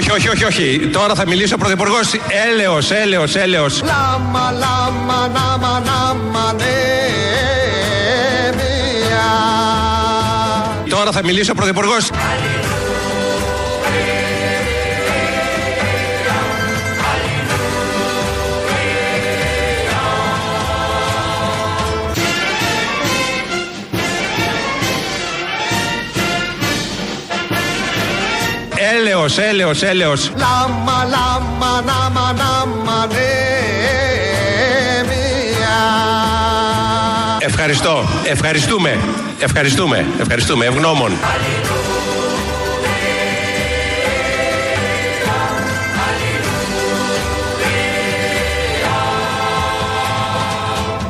Όχι, όχι, όχι, όχι. Τώρα θα μιλήσει ο Πρωθυπουργός. Έλεος, έλεος, έλεος. Λάμα, λάμα, νάμα, νάμα, ναι, Τώρα θα μιλήσει ο Πρωθυπουργός. Έλεος, έλεος, έλεος. Λάμα, λάμα, νάμα, νάμα, ναι, Ευχαριστώ. Ευχαριστούμε. Ευχαριστούμε. Ευχαριστούμε. Ευγνώμων.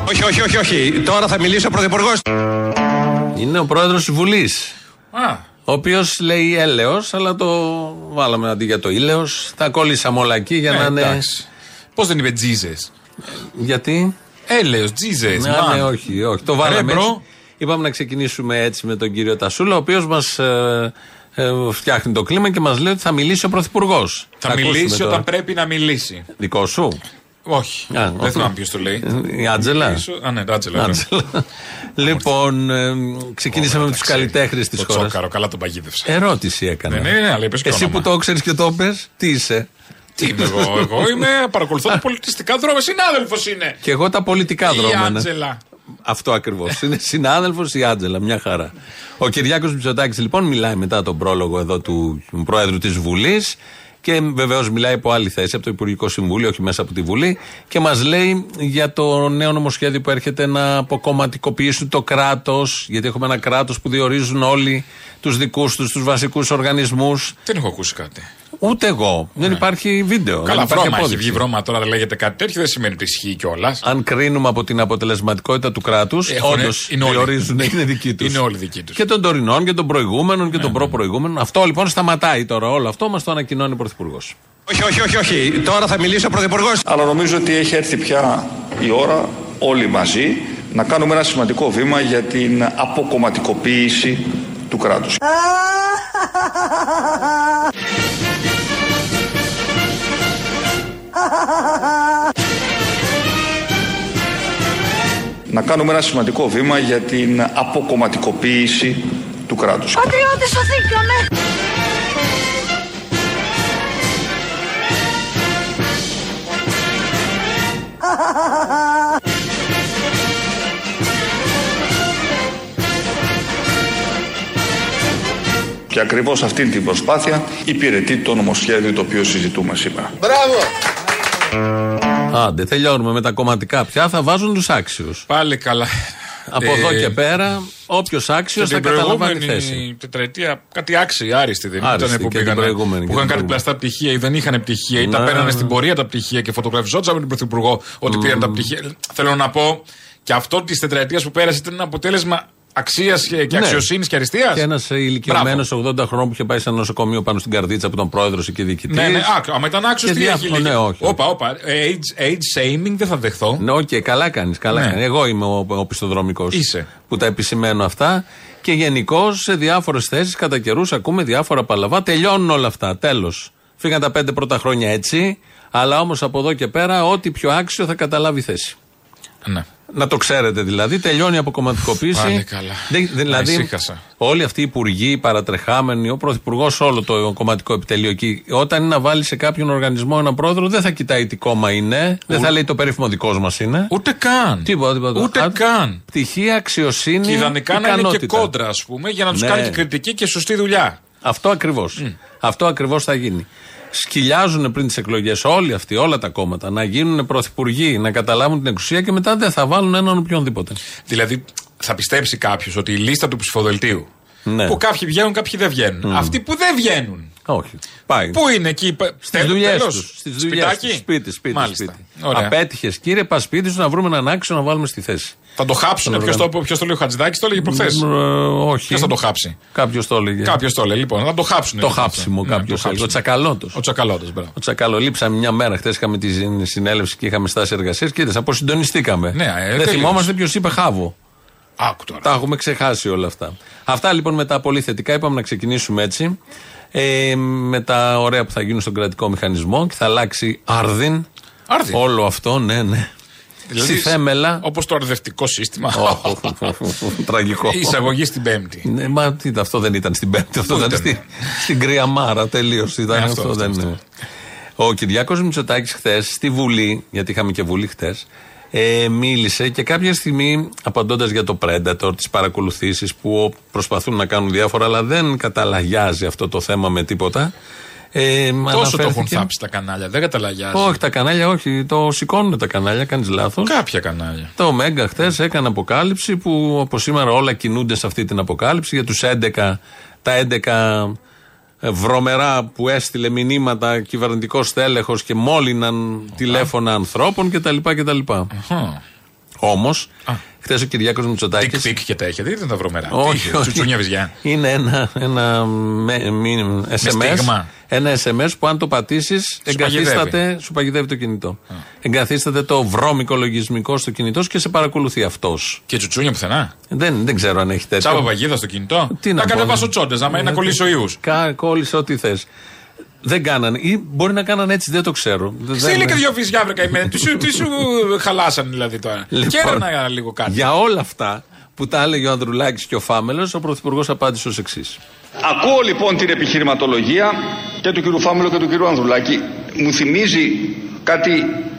Όχι, όχι, όχι, όχι. Τώρα θα μιλήσει ο Πρωθυπουργός. Είναι ο πρόεδρος της Βουλής. Α, Ο οποίος λέει έλεος, αλλά το βάλαμε αντί για το ήλαιο. Τα κόλλησαμε όλα εκεί για να είναι. Πώς δεν είπε Jesus; Γιατί; Έλεος, Jesus. Ναι, ναι, όχι, όχι. Το βάλαμε. Ρε, bro. έτσι. Είπαμε να ξεκινήσουμε έτσι με τον κύριο Τασούλα, ο οποίος μας ε, ε, φτιάχνει το κλίμα και μας λέει ότι θα μιλήσει ο Πρωθυπουργός. Θα μιλήσει όταν πρέπει να μιλήσει. Δικό σου. Όχι. Α, δεν θυμάμαι ποιος το λέει. Η Άντζελα. Ίσο- Α, ναι, Άντζελα. ναι. Άντζελα. λοιπόν, ε, ξεκινήσαμε με τους τα ξέρει. καλλιτέχνες της Το χώρας. τσόκαρο, καλά τον παγίδευσε. Ερώτηση έκανα. Ναι, ναι, ναι, αλλά είπες και Εσύ όνομα. που το ξέρεις και το πες, τι είσαι; Τι είμαι εγώ, εγώ είμαι, παρακολουθώ τα πολιτιστικά δρόμενα. Συνάδελφος είναι. Και εγώ τα πολιτικά Η δρόμενα. Άντζελα. Αυτό ακριβώς. Είναι συνάδελφος η Άντζελα, μια χαρά. Ο Κυριάκος Μητσοτάκης λοιπόν μιλάει μετά τον πρόλογο εδώ του Πρόεδρου της Βουλής και βεβαίως μιλάει από άλλη θέση, από το Υπουργικό Συμβούλιο, όχι μέσα από τη Βουλή, και μας λέει για το νέο νομοσχέδιο που έρχεται να αποκομματικοποιήσουν το κράτος, γιατί έχουμε ένα κράτος που διορίζουν όλοι τους δικούς τους, τους βασικούς οργανισμούς. Δεν έχω ακούσει κάτι. Ούτε εγώ. Δεν υπάρχει βίντεο. Ναι. Καλά, δεν υπάρχει βρώμα έχει απόδειξη. βγει βρώμα τώρα, λέγεται κάτι τέτοιο, δεν σημαίνει ότι ισχύει κιόλας. Αν κρίνουμε από την αποτελεσματικότητα του κράτους, Έχουνε- όντως είναι όλοι. διορίζουν, είναι δική τους. Είναι όλοι δικοί τους. Και των τωρινών και των προηγούμενων και των προπροηγούμενων. Αυτό λοιπόν σταματάει τώρα. Όλο αυτό μας το ανακοινώνει ο Πρωθυπουργός. Όχι, όχι, όχι, όχι. Τώρα θα μιλήσει ο Πρωθυπουργός. Αλλά νομίζω ότι έχει έρθει πια η ώρα όλοι μαζί να κάνουμε ένα σημαντικό βήμα για την αποκομματικοποίηση του κράτους. Να κάνουμε ένα σημαντικό βήμα για την αποκομματικοποίηση του κράτους. Πατριώτες σωθήκαμε! Και ακριβώς αυτή την προσπάθεια υπηρετεί το νομοσχέδιο το οποίο συζητούμε σήμερα. Άντε, τελειώνουμε με τα κομματικά πια. Θα βάζουν τους άξιους. Πάλι καλά. Από Ε, εδώ και πέρα, όποιος άξιος θα Στην καταλαμβάνει θέση. προηγούμενη τετραετία κάτι άξιοι, άριστοι δεν Άριστοι ήταν που και την πήγαν. προηγούμενη, Που και είχαν την κάτι πλαστά πτυχία ή δεν είχαν πτυχία ή τα Ναι. παίρνανε στην πορεία τα πτυχία και φωτογραφιζόντουσαν με τον Πρωθυπουργό ότι πήραν τα πτυχία. Θέλω να πω και αυτό της τετραετίας που πέρασε ήταν ένα αποτέλεσμα αξίας και, και Ναι. αξιοσύνης και αριστείας. Και ένας ηλικιωμένος 80 χρόνων που είχε πάει σε ένα νοσοκομείο πάνω στην Καρδίτσα από τον πρόεδρος εκεί διοικητής. Ναι, ναι, άκου, άμα ήταν άξιος, Και τι διάφορα- έχει ναι, όχι. Όπα, όπα. Age, age shaming δεν θα δεχθώ. Ναι, οκ, καλά κάνεις. Καλά Ναι. κάνεις. Εγώ είμαι ο, ο οπισθοδρομικός. Είσαι. Που τα επισημαίνω αυτά. Και γενικώς σε διάφορες θέσεις κατά καιρούς ακούμε διάφορα παλαβά. Τελειώνουν όλα αυτά. Τέλος. Φύγαν τα πέντε πρώτα χρόνια έτσι. Αλλά όμως από εδώ και πέρα, ό,τι πιο άξιο θα καταλάβει θέση. Ναι. Να το ξέρετε δηλαδή, τελειώνει η αποκομματικοποίηση. Πάλι καλά. Δεν- δεν- δηλαδή, ησύχασα. όλοι αυτοί οι υπουργοί, οι παρατρεχάμενοι, ο πρωθυπουργός, όλο το κομματικό επιτελείο εκεί, όταν είναι να βάλει σε κάποιον οργανισμό έναν πρόεδρο, δεν θα κοιτάει τι κόμμα είναι, δεν θα λέει το περίφημο δικό μας είναι. Ούτε καν. Τίποτα, τίποτα. Ούτε Α, καν. Πτυχία, αξιοσύνη. Και ιδανικά να είναι και ικανότητα. κόντρα, ας πούμε, για να τους Ναι. κάνει και κριτική και σωστή δουλειά. Αυτό ακριβώς. Αυτό ακριβώς θα γίνει. Σκυλιάζουν πριν τις εκλογές όλοι αυτοί, όλα τα κόμματα, να γίνουν πρωθυπουργοί, να καταλάβουν την εξουσία και μετά δεν θα βάλουν έναν οποιονδήποτε. Δηλαδή, θα πιστέψει κάποιος ότι η λίστα του ψηφοδελτίου. Ναι. Που κάποιοι βγαίνουν, κάποιοι δεν βγαίνουν. Αυτοί που δεν βγαίνουν. Όχι. Πάει. Πού είναι εκεί, Στις δουλειές τους. Στις δουλειές Σπιτάκι. τους. Σπίτι, σπίτι. Μάλιστα. σπίτι. Ωραία. Απέτυχες, κύριε, πας σπίτι σου να βρούμε έναν άξιο να βάλουμε στη θέση. Θα το χάψουν. Τον Ποιος το, ποιος το λέει ο Χατζηδάκης, το έλεγε προχθές; Μ, ε, όχι. Ποιος θα το χάψει; Κάποιος το έλεγε. Κάποιος το λέει. Λοιπόν, θα το χάψουν. Το λοιπόν, χάψιμο αυτό. Ναι, κάποιος το έλεγε. Ο χάψιμο. Τσακαλώτος. Ο Τσακαλώτος, μπράβο. Ο Τσακαλώ. Λείψαμε μια μέρα. Χθες είχαμε τη συνέλευση και είχαμε στάση εργασία και είδε. Αποσυντονιστήκαμε. Ναι, ε, Δεν τελείως. θυμόμαστε ποιος είπε χάβο. Άκου τώρα. Τα έχουμε ξεχάσει όλα αυτά. Αυτά λοιπόν με τα πολύ θετικά. Είπαμε να ξεκινήσουμε έτσι. Ε, με τα ωραία που θα γίνουν στον κρατικό μηχανισμό και θα αλλάξει άρδιν. Άρδιν. Όλο αυτό, ναι, ναι. Στη θέμελα. Όπως το αρδευτικό σύστημα. Τραγικό. Η εισαγωγή στην Πέμπτη. Ναι, μα τι, αυτό δεν ήταν στην Πέμπτη, αυτό Πού ήταν ήταν; στη, στην Κρυαμάρα τελείως. Ήταν Ναι, αυτό, αυτό, δεν αυτό, είναι. Ο Κυριάκος Μητσοτάκης χθες στη Βουλή, γιατί είχαμε και Βουλή χθες, ε, μίλησε και κάποια στιγμή απαντώντας για το Predator, τις παρακολουθήσεις που προσπαθούν να κάνουν διάφορα, αλλά δεν καταλαγιάζει αυτό το θέμα με τίποτα. Ε, Τόσο το έχουν αναφέρθηκε- θάψει τα κανάλια. Δεν καταλαγιάζει. Όχι, τα κανάλια, όχι. Το σηκώνουν τα κανάλια, κάνεις λάθος. Κάποια κανάλια. Το Μέγκα χθες έκανε αποκάλυψη που από σήμερα όλα κινούνται σε αυτή την αποκάλυψη για τους 11, τα 11 βρωμερά που έστειλε μηνύματα κυβερνητικός στέλεχος και μόλυναν τηλέφωνα ανθρώπων κτλ. κτλ. Όμως, χθες ο Κυριάκος Τικ Μητσοτάκη. τικ και τα είχε δει, δεν τα βρωμερά. Τι Όχι, είχε, όχι. Τσουτσούνια βυζιά. Είναι ένα, ένα με, μη- SMS, στίγμα. ένα SMS που αν το πατήσεις, εγκαθίσταται, παγιδεύει. σου παγιδεύει το κινητό. Εγκαθίσταται το βρώμικο λογισμικό στο κινητό σου και σε παρακολουθεί αυτός. Και τσουτσούνια πουθενά. Δεν, δεν ξέρω αν έχει τέτοιο. Τσάβα παγίδα στο κινητό. Τι να να πω, κατεβάσω ναι. τσόντες, να μην να Ε, κολλήσω ιούς. Κα, κόλλησε ό,τι θες. Δεν κάνανε. Ή μπορεί να κάνανε έτσι, δεν το ξέρω. Δεν- Στείλε δεν- και δύο βυζιά βρε καημένα. Τι σου, τι σου χαλάσαν δηλαδή τώρα. Λοιπόν, Κέρνα λίγο κάτι. Για όλα αυτά που τα έλεγε ο Ανδρουλάκης και ο Φάμελος, ο Πρωθυπουργός απάντησε ως εξής. Ακούω λοιπόν την επιχειρηματολογία και του κ. Φάμελο και του κ. Ανδρουλάκη. Μου θυμίζει κάτι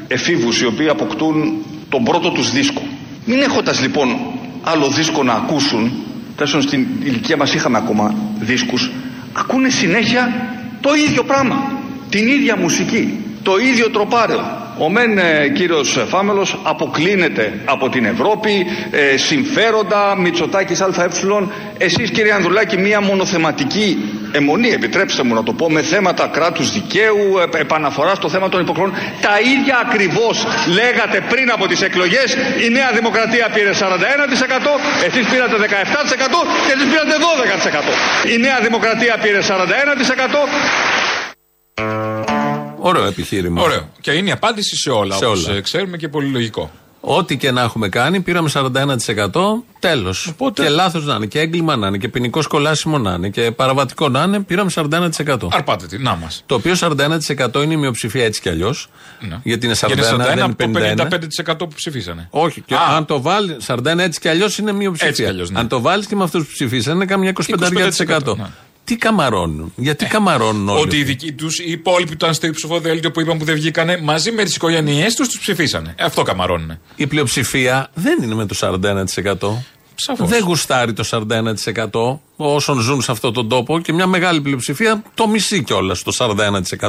εφήβους οι οποίοι αποκτούν τον πρώτο τους δίσκο. Μην έχοντας λοιπόν άλλο δίσκο να ακούσουν, τέσσερις στην ηλικία μας είχαμε ακόμα δίσκους, ακούνε συνέχεια το ίδιο πράγμα, την ίδια μουσική, το ίδιο τροπάρεο. Ο μεν ε, κύριος Φάμελος αποκλίνεται από την Ευρώπη, ε, συμφέροντα, Μητσοτάκης ΑΕ. Εσείς κύριε Ανδρουλάκη μία μονοθεματική αιμονή, επιτρέψτε μου να το πω, με θέματα κράτους δικαίου, ε, επαναφοράς στο θέμα των υποχρεών. Τα ίδια ακριβώς λέγατε πριν από τις εκλογές. Η Νέα Δημοκρατία πήρε 41%, εσείς πήρατε 17% και εσείς πήρατε 12%. Η Νέα Δημοκρατία πήρε 41%. Ωραίο επιχείρημα. Ωραίο. Και είναι η απάντηση σε όλα. Σε όπως, όλα. ε, ξέρουμε και πολύ λογικό. Ό,τι και να έχουμε κάνει, πήραμε 41%. Τέλος. Οπότε- Και λάθος να είναι, και έγκλημα να είναι, και ποινικό κολάσιμο να είναι, και παραβατικό να είναι, πήραμε 41%. Αρπάτε τι, να μας. Το οποίο 41% είναι η μειοψηφία έτσι κι αλλιώς. Γιατί είναι 41, Γιατί είναι 41 δεν από το είναι 51. 55% που ψηφίσανε. Όχι, και Α. αν το βάλει, 41 έτσι κι αλλιώς είναι μειοψηφία. Έτσι κι αλλιώς, ναι. Αν το βάλεις και με αυτούς που ψηφίσανε, είναι καμιά 25%. 25%, ναι. Τι καμαρώνουν, γιατί καμαρώνουν όλοι. Ότι οι αυτοί; δικοί τους, οι υπόλοιποι που ήταν στο ψηφοδέλτιο που είπαν που δεν βγήκανε, μαζί με τις οικογένειές τους τους ψηφίσανε. Ε, Αυτό καμαρώνουν. Η πλειοψηφία δεν είναι με το 41%. Σαφώς. Δεν γουστάρει το 41% όσων ζουν σε αυτόν τον τόπο και μια μεγάλη πλειοψηφία το μισεί κιόλας το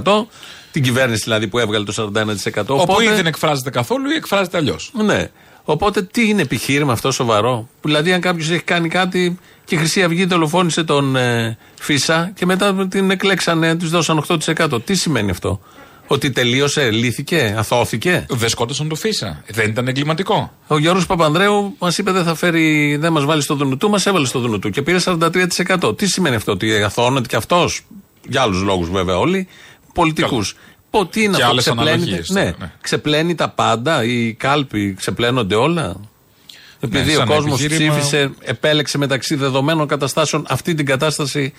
41%. Την κυβέρνηση δηλαδή που έβγαλε το 41%. Όπου ή δεν εκφράζεται καθόλου ή εκφράζεται αλλιώς. Ναι. Οπότε τι είναι επιχείρημα αυτό σοβαρό; Που Δηλαδή, αν κάποιος έχει κάνει κάτι και η Χρυσή Αυγή δολοφόνησε τον ε, Φίσα και μετά την εκλέξανε, τους δώσαν 8%. Τι σημαίνει αυτό; Ότι τελείωσε, λύθηκε, αθώθηκε; Δεν σκότωσαν το Φίσα. Δεν ήταν εγκληματικό. Ο Γιώργος Παπανδρέου μας είπε δεν θα φέρει, δεν μας βάλει στο δουνουτού, μας έβαλε στο δουνουτού και πήρε 43%. Τι σημαίνει αυτό, ότι αθώνεται και αυτός, για άλλους λόγους βέβαια όλοι, πολιτικούς. Πω, τι είναι Και αυτό, άλλες ξεπλένεται- αναλογίες ναι, τώρα, ναι. ξεπλένει τα πάντα, οι κάλποι ξεπλένονται όλα. Επειδή Ναι, ο σαν κόσμος επιχείρημα- ψήφισε, επέλεξε μεταξύ δεδομένων καταστάσεων αυτή την κατάσταση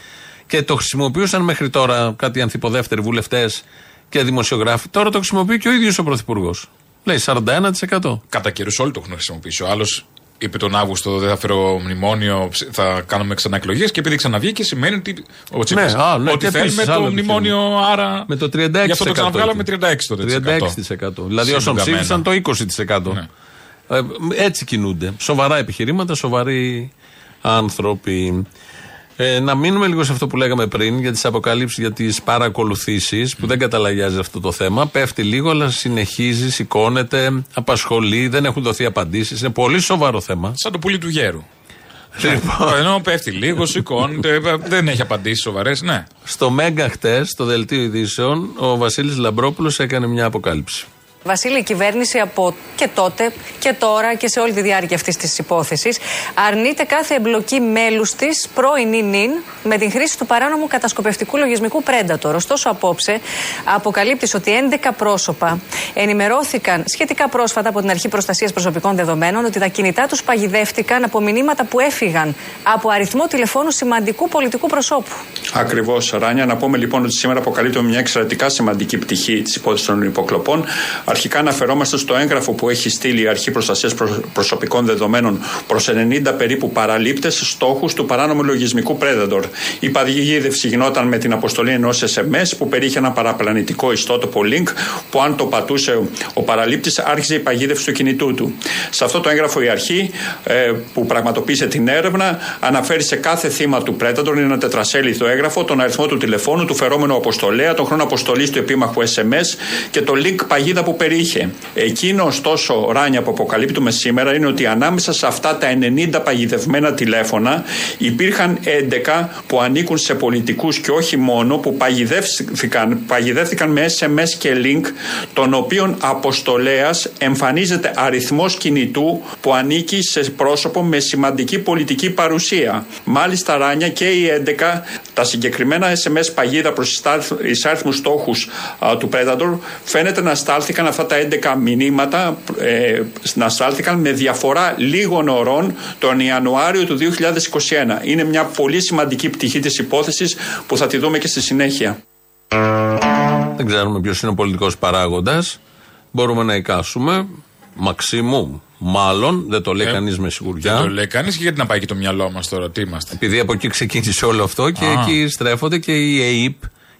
και το χρησιμοποιούσαν μέχρι τώρα κάτι ανθυποδεύτεροι βουλευτές και δημοσιογράφοι. Τώρα το χρησιμοποιεί και ο ίδιος ο Πρωθυπουργός. Λέει 41%. Κατά καιρούς όλοι το έχουν χρησιμοποιήσει. Ο άλλος είπε τον Αύγουστο δεν θα φέρω μνημόνιο, ψ- θα κάνουμε ξανά εκλογές και επειδή ξαναβγήκε σημαίνει ότι. Ο Τσίπρας, Ναι, α, ναι, ότι και θέλουμε επίσης το άλλο μνημόνιο, άρα. Με το 36%. Γι' αυτό το ξαναβγάλαμε εκεί. 36%. 36%. Δηλαδή όσων Συνδεδεμένα. ψήφισαν το 20%. Ναι. Ε, έτσι κινούνται. Σοβαρά επιχειρήματα, σοβαροί άνθρωποι. Ε, να μείνουμε λίγο σε αυτό που λέγαμε πριν για τις αποκαλύψεις, για τις παρακολουθήσεις που δεν καταλαγιάζει αυτό το θέμα. Πέφτει λίγο, αλλά συνεχίζει, σηκώνεται, απασχολεί, δεν έχουν δοθεί απαντήσεις. Είναι πολύ σοβαρό θέμα. Σαν το πουλί του γέρου. Λοιπόν, Ενώ πέφτει λίγο, σηκώνεται, ε, δεν έχει απαντήσεις σοβαρές. Ναι. στο Μέγκα χτες, στο δελτίο ειδήσεων, ο Βασίλης Λαμπρόπουλος έκανε μια αποκάλυψη. Βασίλη, η κυβέρνηση από και τότε και τώρα και σε όλη τη διάρκεια αυτής της υπόθεσης αρνείται κάθε εμπλοκή μέλους της πρώην ή νυν με την χρήση του παράνομου κατασκοπευτικού λογισμικού Predator. Ωστόσο, απόψε αποκαλύπτεις ότι 11 πρόσωπα ενημερώθηκαν σχετικά πρόσφατα από την Αρχή Προστασίας Προσωπικών Δεδομένων ότι τα κινητά τους παγιδεύτηκαν από μηνύματα που έφυγαν από αριθμό τηλεφώνου σημαντικού πολιτικού προσώπου. Ακριβώς, Ράνια. Να πούμε λοιπόν ότι σήμερα αποκαλύπτουμε μια εξαιρετικά σημαντική πτυχή της υπόθεσης των υποκλοπών. Αρχικά αναφερόμαστε στο έγγραφο που έχει στείλει η Αρχή Προστασίας Προσωπικών Δεδομένων προς 90 περίπου παραλήπτες στόχους του παράνομου λογισμικού Predator. Η παγίδευση γινόταν με την αποστολή ενός SMS που περιείχε ένα παραπλανητικό ιστότοπο link που αν το πατούσε ο παραλήπτης άρχιζε η παγίδευση του κινητού του. Σε αυτό το έγγραφο η Αρχή ε, που πραγματοποίησε την έρευνα αναφέρει σε κάθε θύμα του Predator, είναι ένα τετρασέλιδο έγγραφο, τον αριθμό του τηλεφώνου, του φερόμενου αποστολέα, τον χρόνο αποστολής του επίμαχου SMS και το link παγίδα που περιείχε. Εκείνο, ωστόσο, ράνια που αποκαλύπτουμε σήμερα είναι ότι ανάμεσα σε αυτά τα 90 παγιδευμένα τηλέφωνα υπήρχαν 11 που ανήκουν σε πολιτικούς και όχι μόνο, που παγιδεύτηκαν, παγιδεύτηκαν με SMS και link, των οποίων αποστολέας εμφανίζεται αριθμός κινητού που ανήκει σε πρόσωπο με σημαντική πολιτική παρουσία. Μάλιστα, ράνια και οι 11 τα συγκεκριμένα SMS παγίδα προς εισάριθμου στόχους του Predator φαίνεται να στάλθηκαν αυτά τα 11 μηνύματα ε, να στάλθηκαν με διαφορά λίγων ωρών τον Ιανουάριο του 2021. Είναι μια πολύ σημαντική πτυχή της υπόθεσης που θα τη δούμε και στη συνέχεια. Δεν ξέρουμε ποιος είναι ο πολιτικός παράγοντας. Μπορούμε να εικάσουμε. Μαξίμου, μάλλον, δεν το λέει Ε, κανείς με σιγουριά. Δεν το λέει κανείς και γιατί να πάει και το μυαλό μας τώρα, τι είμαστε. Επειδή από εκεί ξεκίνησε όλο αυτό και Α. εκεί στρέφονται και η ΕΕΠ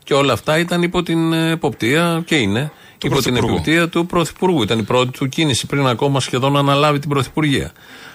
και όλα αυτά ήταν υπό την ε, εποπτεία και είναι Του υπό την Πρωθυπουργού. εποπτεία του Πρωθυπουργού. Ήταν η πρώτη του κίνηση πριν ακόμα σχεδόν να αναλάβει την Πρωθυπουργία.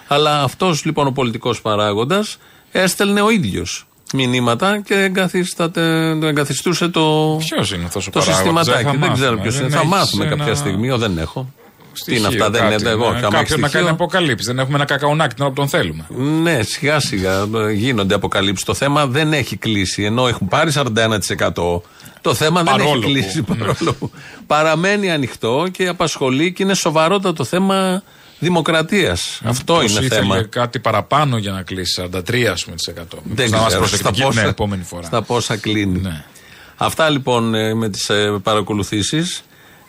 Αλλά αυτός λοιπόν ο πολιτικός παράγοντας έστελνε ο ίδιος μηνύματα και εγκαθίσταται, το εγκαθιστούσε το, Ποιος είναι αυτός ο το παράγοντας, συστηματάκι. θα Δεν, ξέρω μάθουμε. ποιος είναι. Δεν Θα έχεις μάθουμε κάποια ένα στιγμή. Εγώ δεν έχω. Τι στοιχείο, είναι αυτά, δεν κάτι, είναι εγώ. ναι. Και άμα έχει Κάποιον να στοιχείο- κάνει αποκαλύψεις. Δεν έχουμε ένα κακαουνάκι την ώρα που τον θέλουμε. ναι, σιγά σιγά ε, γίνονται αποκαλύψεις. Το θέμα δεν έχει κλείσει. Ενώ έχουν πάρει 41%. Το θέμα δεν Παρόλο έχει που, κλείσει. ναι. Παρόλο που παραμένει ανοιχτό και απασχολεί και είναι σοβαρότατο θέμα δημοκρατίας. Αυτό Πώς είναι ήθελε θέμα. κάτι παραπάνω για να κλείσει 43 ας πούμε, της εκατό. Δεν να είμαστε ξέρω στα προσεκτικοί πόσα, την επόμενη φορά. στα πόσα κλείνει. Ναι. Αυτά λοιπόν ε, με τις παρακολουθήσεις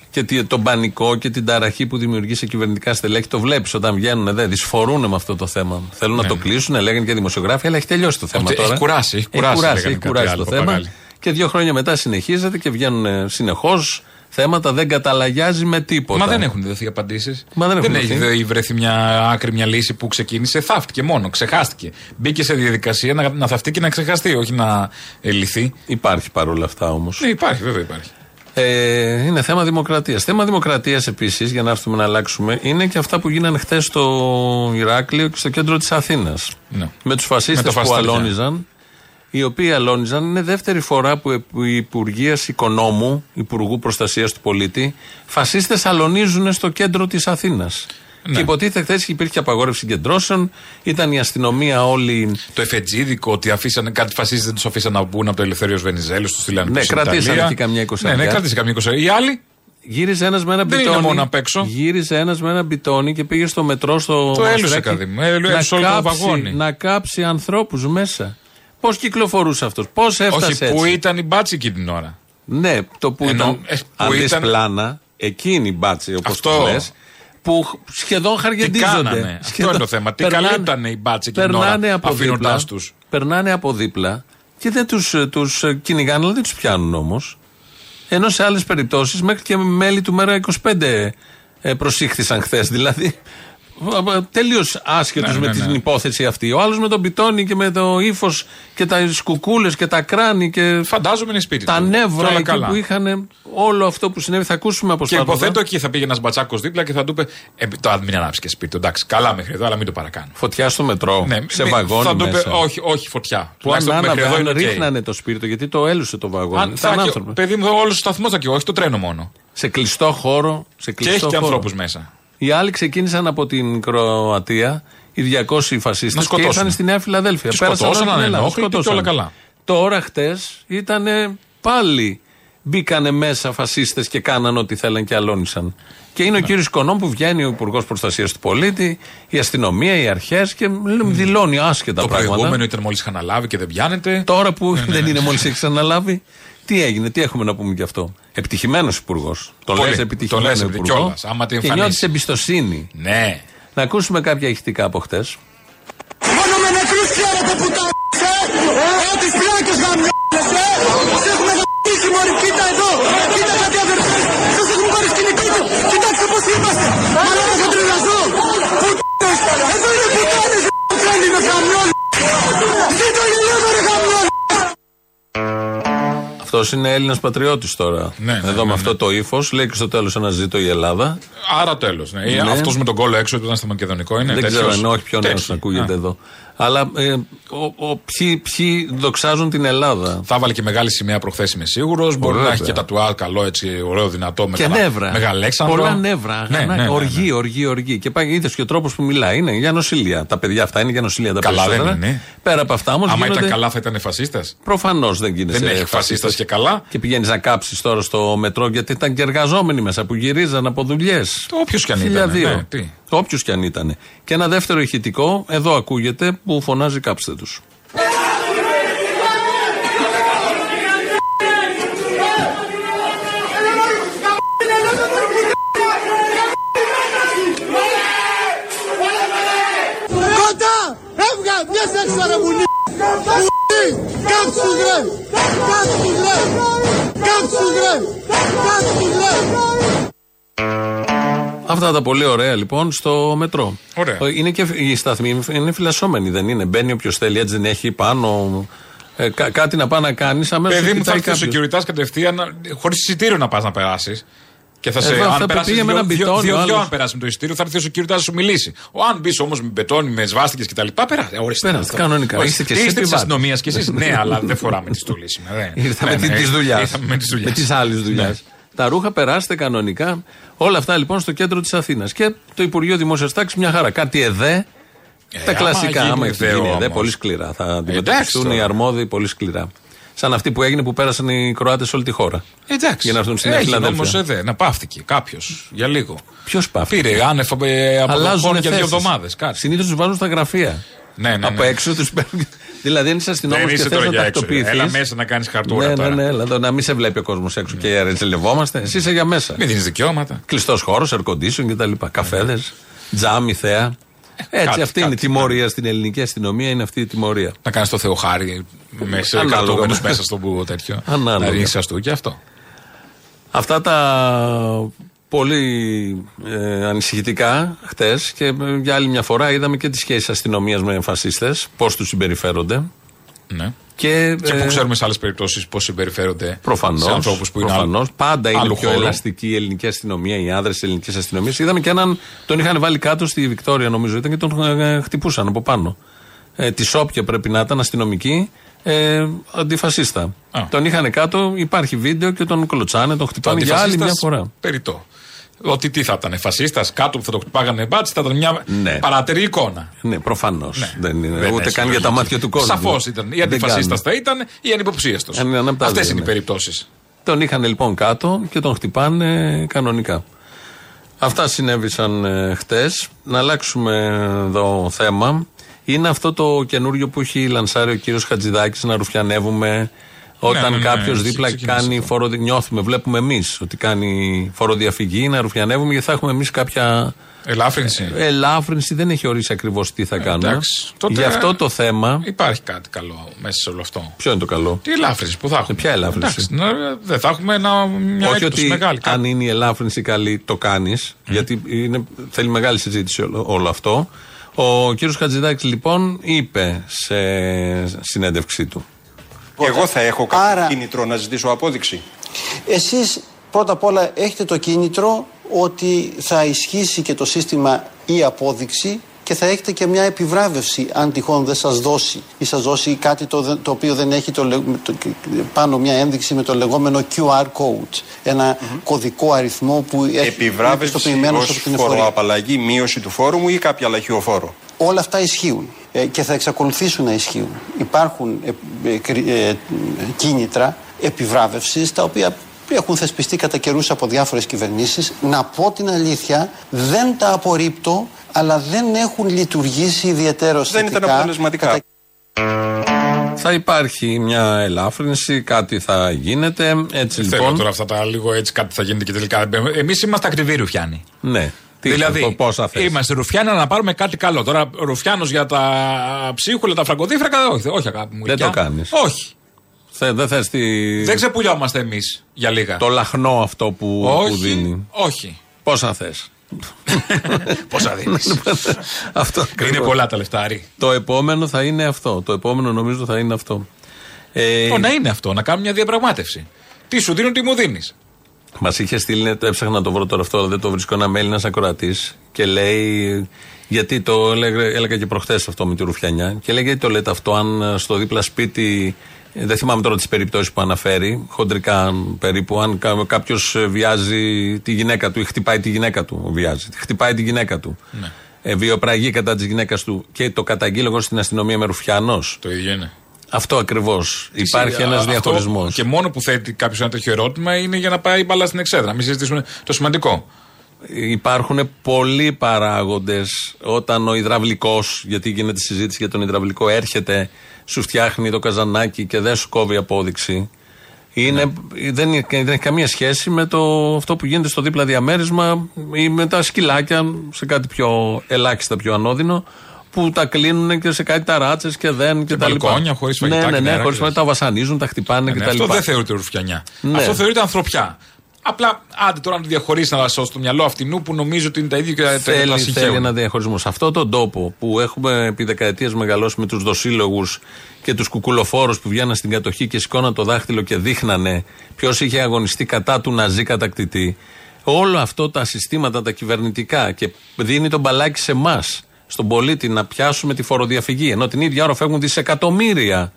και τι- τον πανικό και την ταραχή που δημιουργεί σε κυβερνητικά στελέχη. Το βλέπεις όταν βγαίνουν εδώ, δυσφορούν με αυτό το θέμα. Θέλουν να Ναι, το ναι. κλείσουν, λέγανε και δημοσιογράφοι, αλλά έχει τελειώσει το θέμα Ότι τώρα. έχει κουράσει, έχει κουράσει, έχει κουράσει, λέγανε έχει κάτι κουράσει άλλο, το θέμα. Παπαγάλη. Και δύο χρόνια μετά συνεχίζεται και βγαίνουν συνεχώς θέματα, δεν καταλαγιάζει με τίποτα. Μα δεν έχουν δοθεί απαντήσεις. Μα δεν έχουν έχει δοθεί. δε- βρεθεί μια άκρη, μια λύση που ξεκίνησε. Θαύτηκε μόνο, ξεχάστηκε. Μπήκε σε διαδικασία να, να θαυτεί και να ξεχαστεί, όχι να ε, λυθεί. Υπάρχει παρόλα αυτά όμως. Ναι, υπάρχει, βέβαια υπάρχει. Ε, είναι θέμα δημοκρατίας. Θέμα δημοκρατίας επίσης, για να έρθουμε να αλλάξουμε, είναι και αυτά που γίνανε χθες στο Ηράκλειο και στο κέντρο της Αθήνας. Ναι. Με τους φασίστες Με το που φαστεριά. αλώνιζαν. Οι οποίοι αλώνιζαν. Είναι δεύτερη φορά που επ- η Υπουργεία Οικονόμου, Υπουργού Προστασίας του Πολίτη, φασίστες αλωνίζουν στο κέντρο της Αθήνας. Ναι. Και υποτίθεται χθες υπήρχε απαγόρευση συγκεντρώσεων, ήταν η αστυνομία όλη. Το εφετζίδικο ότι αφήσανε κάτι φασίστες δεν τους αφήσαν να μπουν από το Ελευθερίο Βενιζέλο, τους στείλανε Ναι, πίσω στην κρατήσανε Ιταλία. εκεί καμιά εικοσαριά. Ναι, ναι, κρατήσανε καμιά εικοσαριά. Οι άλλοι Γύριζε ένας με ένα Δεν μπιτόνι. είναι μόνο απ' έξω. Γύριζε ένας με ένα μπιτόνι και πήγε στο μετρό στο. Το έλουσε, Μαστράκι παιδί μου. Έλου- έλουσε όλο το βαγόνι. Να κάψει ανθρώπους μέσα. Πώς κυκλοφορούσε αυτός, πώς έφτασε όχι, έτσι; που ήταν η μπάτση εκεί την ώρα. Ναι, το που Ενώ, ήταν. ε, που αν δεις ήταν- πλάνα, εκείνη η μπάτση, όπως Αυτό. το λες, που χ- σχεδόν Τι χαργεντίζονται. κάνανε. Αυτό είναι το θέμα. Τι καλύπτανε οι μπάτσε εκείνη την ώρα, περνάνε από αφήνοντάς δίπλα, τους. Περνάνε από δίπλα και δεν τους τους ε, κυνηγάνε, αλλά δεν τους πιάνουν όμως. Ενώ σε άλλες περιπτώσεις μέχρι και μέλη του Μέρα 25 ε, προσήχθησαν χθες. Δηλαδή, τελείως άσχετου Ναι, με ναι, την ναι. υπόθεση αυτή. Ο άλλος με τον μπιτόνι και με το ύφος και τα κουκούλες και τα κράνη και Φαντάζομαι είναι σπίτι τα του. Και νεύρα όλα εκεί καλά. που είχαν όλο αυτό που συνέβη. Θα ακούσουμε από Και στρατό. υποθέτω εκεί θα πήγε ένας μπατσάκος δίπλα και θα του είπε: ε, Το μην ανάψει και σπίτι. του. Εντάξει, καλά μέχρι εδώ, αλλά μην το παρακάνω. Φωτιά στο μετρό, Ναι, σε μη- βαγόνι θα του μέσα. είπε: Όχι, όχι, φωτιά. Που αν Τουλάχιστον μέχρι άναβε, εδώ αν είναι οκ. ρίχνανε το σπίρτο, γιατί το έλουσε το βαγόνι. Αν Ήταν θα άνθρωποι. Παιδί μου, όλος ο σταθμός θα και όχι το τρένο μόνο. Σε κλειστό χώρο. Σε Και κλειστό έχει και χώρο. ανθρώπους μέσα. Οι άλλοι ξεκίνησαν από την Κροατία, οι 200 Να φασίστε, και σκοτώσουν. ήρθαν στη Νέα Φιλαδέλφια. Και Πέρασαν σκοτώσαν, όλη την Ελλάδα, ανενόχλητοι και σκοτώσαν. όλα καλά. Τώρα χτες ήταν πάλι μπήκανε μέσα φασίστες και κάναν ό,τι θέλαν και αλώνησαν. Και είναι ο κύριος Κονόμ που βγαίνει, ο Υπουργός Προστασίας του Πολίτη, η αστυνομία, οι αρχές και λέμε, δηλώνει άσχετα Το πράγματα. προηγούμενο ήταν μόλις είχαν αναλάβει και δεν πιάνετε. Τώρα που δεν είναι μόλις έχει αναλάβει, τι έγινε, τι έχουμε να πούμε γι' αυτό; Επιτυχημένος υπουργός. Το Πολύ. λες Το επιτυχημένο λες υπουργό. κιόλας, άμα την και εμφανίσεις. νιώθει εμπιστοσύνη. Ναι. Να ακούσουμε κάποια ηχητικά από χτες. Μόνο με νεκρούς ξέρετε που τα ε! Ε, τις πλάκες γαμιώνες, ε! Σας έχουμε γαμίσει μωρί, κοίτα εδώ! Κοίτα κάτι αδερφές! Σας έχουν πάρει σκηνικό του! Κοιτάξτε πώς είμαστε! Αυτό είναι Έλληνα πατριώτης τώρα. Ναι, ναι, Εδώ ναι, με αυτό το ύφος λέει και στο τέλος ένα ζήτο η Ελλάδα. Άρα τέλος. Ναι. Ναι. Αυτός με τον κόλλο έξω που ήταν στο μακεδονικό είναι. Δεν τέτοιος. ξέρω αν όχι πιο νέος Τέτοιοι. ακούγεται Α. εδώ. Αλλά ε, ο, ο, ποιοι, ποιοι δοξάζουν την Ελλάδα. Θα βάλε και μεγάλη σημαία προχθές, είμαι σίγουρος. Μπορεί Ωραία, να έχει βέβαια. και τατουά καλό, έτσι, ωραίο, δυνατό. Με Και καλά- νεύρα. Μεγαλέξανδρο. Πολλά νεύρα. Ναι, αγανάκα, ναι, ναι, ναι. Οργή, οργή, οργή. Και πάει, είδες και ο τρόπος που μιλάει. Είναι για νοσηλεία. Τα παιδιά αυτά είναι για νοσηλεία τα Καλά δεν περισσότερα. είναι. Πέρα από αυτά όμως. Άμα ήταν καλά, θα ήταν φασίστε. Προφανώς δεν γίνεσαι. Δεν έχει φασίστας. φασίστας και καλά. Και πηγαίνεις να κάψεις τώρα στο μετρό γιατί ήταν και εργαζόμενοι μέσα που γυρίζαν από δουλειές. Όποιος κι αν ήταν. Ναι, τι. Όποιος κι αν ήταν. Και ένα δεύτερο ηχητικό, εδώ ακούγεται, που φωνάζει κάψτε τους. Κοντά! Έβγα! Βγες έξω ρε μουνί! Μουνί! Κάψου Αυτά τα πολύ ωραία λοιπόν στο μετρό. Ωραία. Ε, Είναι και οι σταθμοί είναι φυλασσόμενοι, δεν είναι. Μπαίνει όποιος θέλει, έτσι δεν έχει πάνω. ε, κα- κάτι να πάει να κάνεις, αμέσως. Παιδί μου, θα έρθει ο security κατευθείαν χωρίς εισιτήριο να πας να περάσεις. Και θα σε. Εδώ αυτά αν που περάσεις πήγε με ένα μπιτόνι, ο δύο, άλλος. αν περάσεις με το εισιτήριο, θα έρθει ο security να σου μιλήσει. Ο, αν μπεις όμως με μπετόνι, με σβάστηκες κτλ. Περάσει. Ορίστε. Περάστε, κανονικά. Ορίστε. Είστε και εσείς Είστε της επιβάτες. αστυνομίας κι εσείς. ναι, αλλά δεν φοράμε τη στολή σήμερα. δεν. Ήρθαμε Ναι, ναι, της δουλειάς. Ήρθαμε με της δουλειάς. Με τι άλλε δουλειέ. Ναι. Τα ρούχα περάστε κανονικά. Όλα αυτά λοιπόν στο κέντρο της Αθήνας. Και το Υπουργείο Δημόσιας Τάξης μια χαρά. Κάτι εδέ. τα άμα κλασικά. γίνει Άμα έχει ιδέο γίνει εδέ, όμως. πολύ σκληρά. Θα αντιμετωπιστούν τώρα. οι αρμόδιοι πολύ σκληρά. Σαν αυτή που έγινε που πέρασαν οι Κροάτες σε όλη τη χώρα. Εντάξει. Για να έρθουν στην Νέα Έγινε Φιλαδέλφια. όμως, ε, δε, να πάυθηκε κάποιος για λίγο. Ποιος πάφτει. Πήρε άνευ ε, από Αλλάζουν τον για δύο εβδομάδες. Συνήθως τους βάζουν στα γραφεία. Ναι, ναι, ναι. Από έξω τους παίρνουν. Δηλαδή, αν είσαι αστυνόμος Δεν και είσαι θες τώρα να για έξω. τακτοποιηθεί. Έλα μέσα να κάνεις χαρτούρα Ναι, ναι, τώρα. ναι, έλα εδώ, να μην σε βλέπει ο κόσμος έξω και ρετσελευόμαστε. Εσύ είσαι για μέσα. Μην δίνεις δικαιώματα. Κλειστός χώρος, air condition κτλ. Καφέδες, τζάμι, θέα. Έτσι, κάτι, αυτή είναι η κάτι, τιμωρία στην ελληνική αστυνομία, είναι αυτή η τιμωρία. Να κάνεις το Θεοχάρη μέσα Ανάλογα. κρατούμενο μέσα στον που τέτοιο. Ανάλογα. Να ρίξεις αστού και αυτό. Αυτά τα πολύ ε, ανησυχητικά χτες και ε, για άλλη μια φορά είδαμε και τις σχέσεις αστυνομίας με φασίστες, πώς τους συμπεριφέρονται. Ναι. Και, Και ε, που ξέρουμε σε άλλες περιπτώσεις πώς συμπεριφέρονται Προφανώς. σε ανθρώπους που είναι άλλου- Πάντα είναι άλλου πιο χώρου. ελαστική η ελληνική αστυνομία, οι άνδρες της ελληνικής αστυνομίας. Είδαμε και έναν. Τον είχαν βάλει κάτω στη Βικτόρια, νομίζω ήταν και τον ε, χτυπούσαν από πάνω. Ε, τη όποια πρέπει να ήταν αστυνομική, ε, αντιφασίστα. Α. Τον είχαν κάτω, υπάρχει βίντεο και τον κλωτσάνε, τον χτυπάνε για άλλη μια αντιφασίστας, φορά. Περιττό. Ότι τι θα ήταν, φασίστας κάτω που θα το χτυπάγανε μπάτση, θα ήταν μια Ναι. παρατερή εικόνα. Ναι, προφανώς. Δεν είναι. Δεν ούτε έχει καν για τα λογική. μάτια του κόσμου. Σαφώς ήταν. Ή Δεν αντιφασίστας κάνουν. θα ήταν ή ανυποψίαστο. Αν είναι ανά από τα Αυτές δύο, είναι οι ναι. περιπτώσεις. Τον είχαν λοιπόν κάτω και τον χτυπάνε κανονικά. Αυτά συνέβησαν ε, χτες. Να αλλάξουμε εδώ θέμα. Είναι αυτό το καινούριο που έχει λανσάρει ο κύριος Χατζηδάκης να ρουφιανεύουμε όταν ναι, ναι, κάποιος ναι, δίπλα ξεκίνησε κάνει αυτό. φοροδι... Νιώθουμε, βλέπουμε εμείς ότι κάνει φοροδιαφυγή, να ρουφιανεύουμε γιατί θα έχουμε εμείς κάποια Ελάφρυνση. ελάφρυνση. Δεν έχει ορίσει ακριβώς τι θα κάνουμε. Ε, εντάξει. Τότε- Γι' αυτό το θέμα. Υπάρχει κάτι καλό μέσα σε όλο αυτό. Ποιο είναι το καλό; Τι ελάφρυνση που θα έχουμε; ποια ελάφρυνση; Εντάξει, να- δεν θα έχουμε ένα, μια Όχι έκπτωση ότι μεγάλη. αν είναι η ελάφρυνση καλή, το κάνεις, γιατί είναι, θέλει μεγάλη συζήτηση όλο, όλο αυτό. Ο κύριος Χατζηδάκης λοιπόν είπε σε συνέντευξή του. Εγώ θα έχω κάποιο Άρα- κίνητρο να ζητήσω απόδειξη. Εσείς πρώτα απ' όλα έχετε το κίνητρο ότι θα ισχύσει και το σύστημα η απόδειξη και θα έχετε και μια επιβράβευση αν τυχόν δεν σας δώσει ή σας δώσει κάτι το, το οποίο δεν έχει το, λε- το- πάνω μια ένδειξη με το λεγόμενο QR code. ενα κωδικό αριθμό που έχει είναι Επιβράβευση πιστοποιημένος ως από την εφορία. φοροαπαλλαγή, μείωση του φόρου μου ή κάποια λαχιοφόρο. Όλα αυτά ισχύουν ε, και θα εξακολουθήσουν να ισχύουν. Υπάρχουν ε, ε, κρι- ε, κίνητρα επιβράβευσης τα οποία έχουν θεσπιστεί κατά καιρούς από διάφορες κυβερνήσεις. Να πω την αλήθεια, δεν τα απορρίπτω, αλλά δεν έχουν λειτουργήσει ιδιαίτερω Δεν ήταν αποτελεσματικά. Θα υπάρχει μια ελάφρυνση, κάτι θα γίνεται. Έτσι Θέλω λοιπόν. τώρα αυτά τα λίγο έτσι κάτι θα γίνεται και τελικά. Εμείς είμαστε ακριβοί ρουφιάνοι. Ναι. Τι, δηλαδή, πόσα θες; είμαστε ρουφιάνοι αλλά να πάρουμε κάτι καλό. Τώρα, ρουφιάνος για τα ψίχουλα, τα φραγκοδίφρακα, όχι, όχι αγάπη μου. Δεν γλυκιά. το κάνεις. Όχι. Θε- δεν θες τη... Δεν ξεπουλιόμαστε εμείς για λίγα. το λαχνό αυτό που, που όχι. δίνει. όχι. Πόσα θες; Πόσα δίνεις; αυτό Είναι ακριβώς. πολλά τα λεφτά, Άρη. Το επόμενο θα είναι αυτό. Το επόμενο νομίζω θα είναι αυτό. Ε, Ω, να είναι αυτό, να κάνουμε μια διαπραγμάτευση. Τι σου δίνω, τι μου δίνεις. Μας είχε στείλει, το έψαχνα να το βρω τώρα αυτό, αλλά δεν το βρίσκω ένα mail ένας ακροατής και λέει. Γιατί το έλεγα, έλεγα και προχθές αυτό με τη Ρουφιανιά. Και λέει γιατί το λέτε αυτό, αν ε, στο δίπλα σπίτι. ε, Δεν θυμάμαι τώρα τις περιπτώσεις που αναφέρει, χοντρικά αν περίπου. Αν κάποιος βιάζει τη γυναίκα του ή χτυπάει τη γυναίκα του, βιάζει. Χτυπάει τη γυναίκα του. Ναι. Ε, βιοπραγεί κατά της γυναίκας του και το καταγγείλω εγώ στην αστυνομία με Ρουφιανός. Το ίδιο είναι. Αυτό ακριβώς. Υπάρχει Α, ένας αυτό διαχωρισμός. Και μόνο που θέτει κάποιος ένα τέτοιο ερώτημα είναι για να πάει η μπαλά στην εξέδρα. Μην συζητήσουμε το σημαντικό. Υπάρχουν πολλοί παράγοντες όταν ο υδραυλικός, γιατί γίνεται συζήτηση για τον υδραυλικό, έρχεται, σου φτιάχνει το καζανάκι και δεν σου κόβει απόδειξη. Είναι, δεν, είναι- δεν έχει καμία σχέση με το, αυτό που γίνεται στο δίπλα διαμέρισμα ή με τα σκυλάκια σε κάτι πιο ελάχιστα, πιο ανώδυνο, που τα κλείνουν και σε κάτι ταράτσε και δεν και, τα λοιπά. μπαλκόνια, χωρίς φαγητά Ναι, και ναι, ναι, νερά χωρίς και φαγητά, τα βασανίζουν, τα χτυπάνε Ναι, και ναι, τα αυτό λοιπά. δεν θεωρείται ρουφιανιά. Ναι. Αυτό θεωρείται ανθρωπιά. Απλά άντε τώρα να το διαχωρίσει να σώσει το μυαλό αυτινού που νομίζω ότι είναι τα ίδια και τα- τα Θέλει, θέλει συγχαίουν. ένα διαχωρισμό. Σε αυτόν τον τόπο που έχουμε επί δεκαετίες μεγαλώσει με τους δοσύλλογους και τους κουκουλοφόρους που βγαίναν στην κατοχή και σηκώναν το δάχτυλο και δείχνανε ποιος είχε αγωνιστεί κατά του ναζί κατακτητή. Όλο αυτό τα συστήματα τα κυβερνητικά και δίνει τον μπαλάκι σε εμάς, στον πολίτη, να πιάσουμε τη φοροδιαφυγή. Ενώ την ίδια ώρα φεύγουν δισεκατομμύρια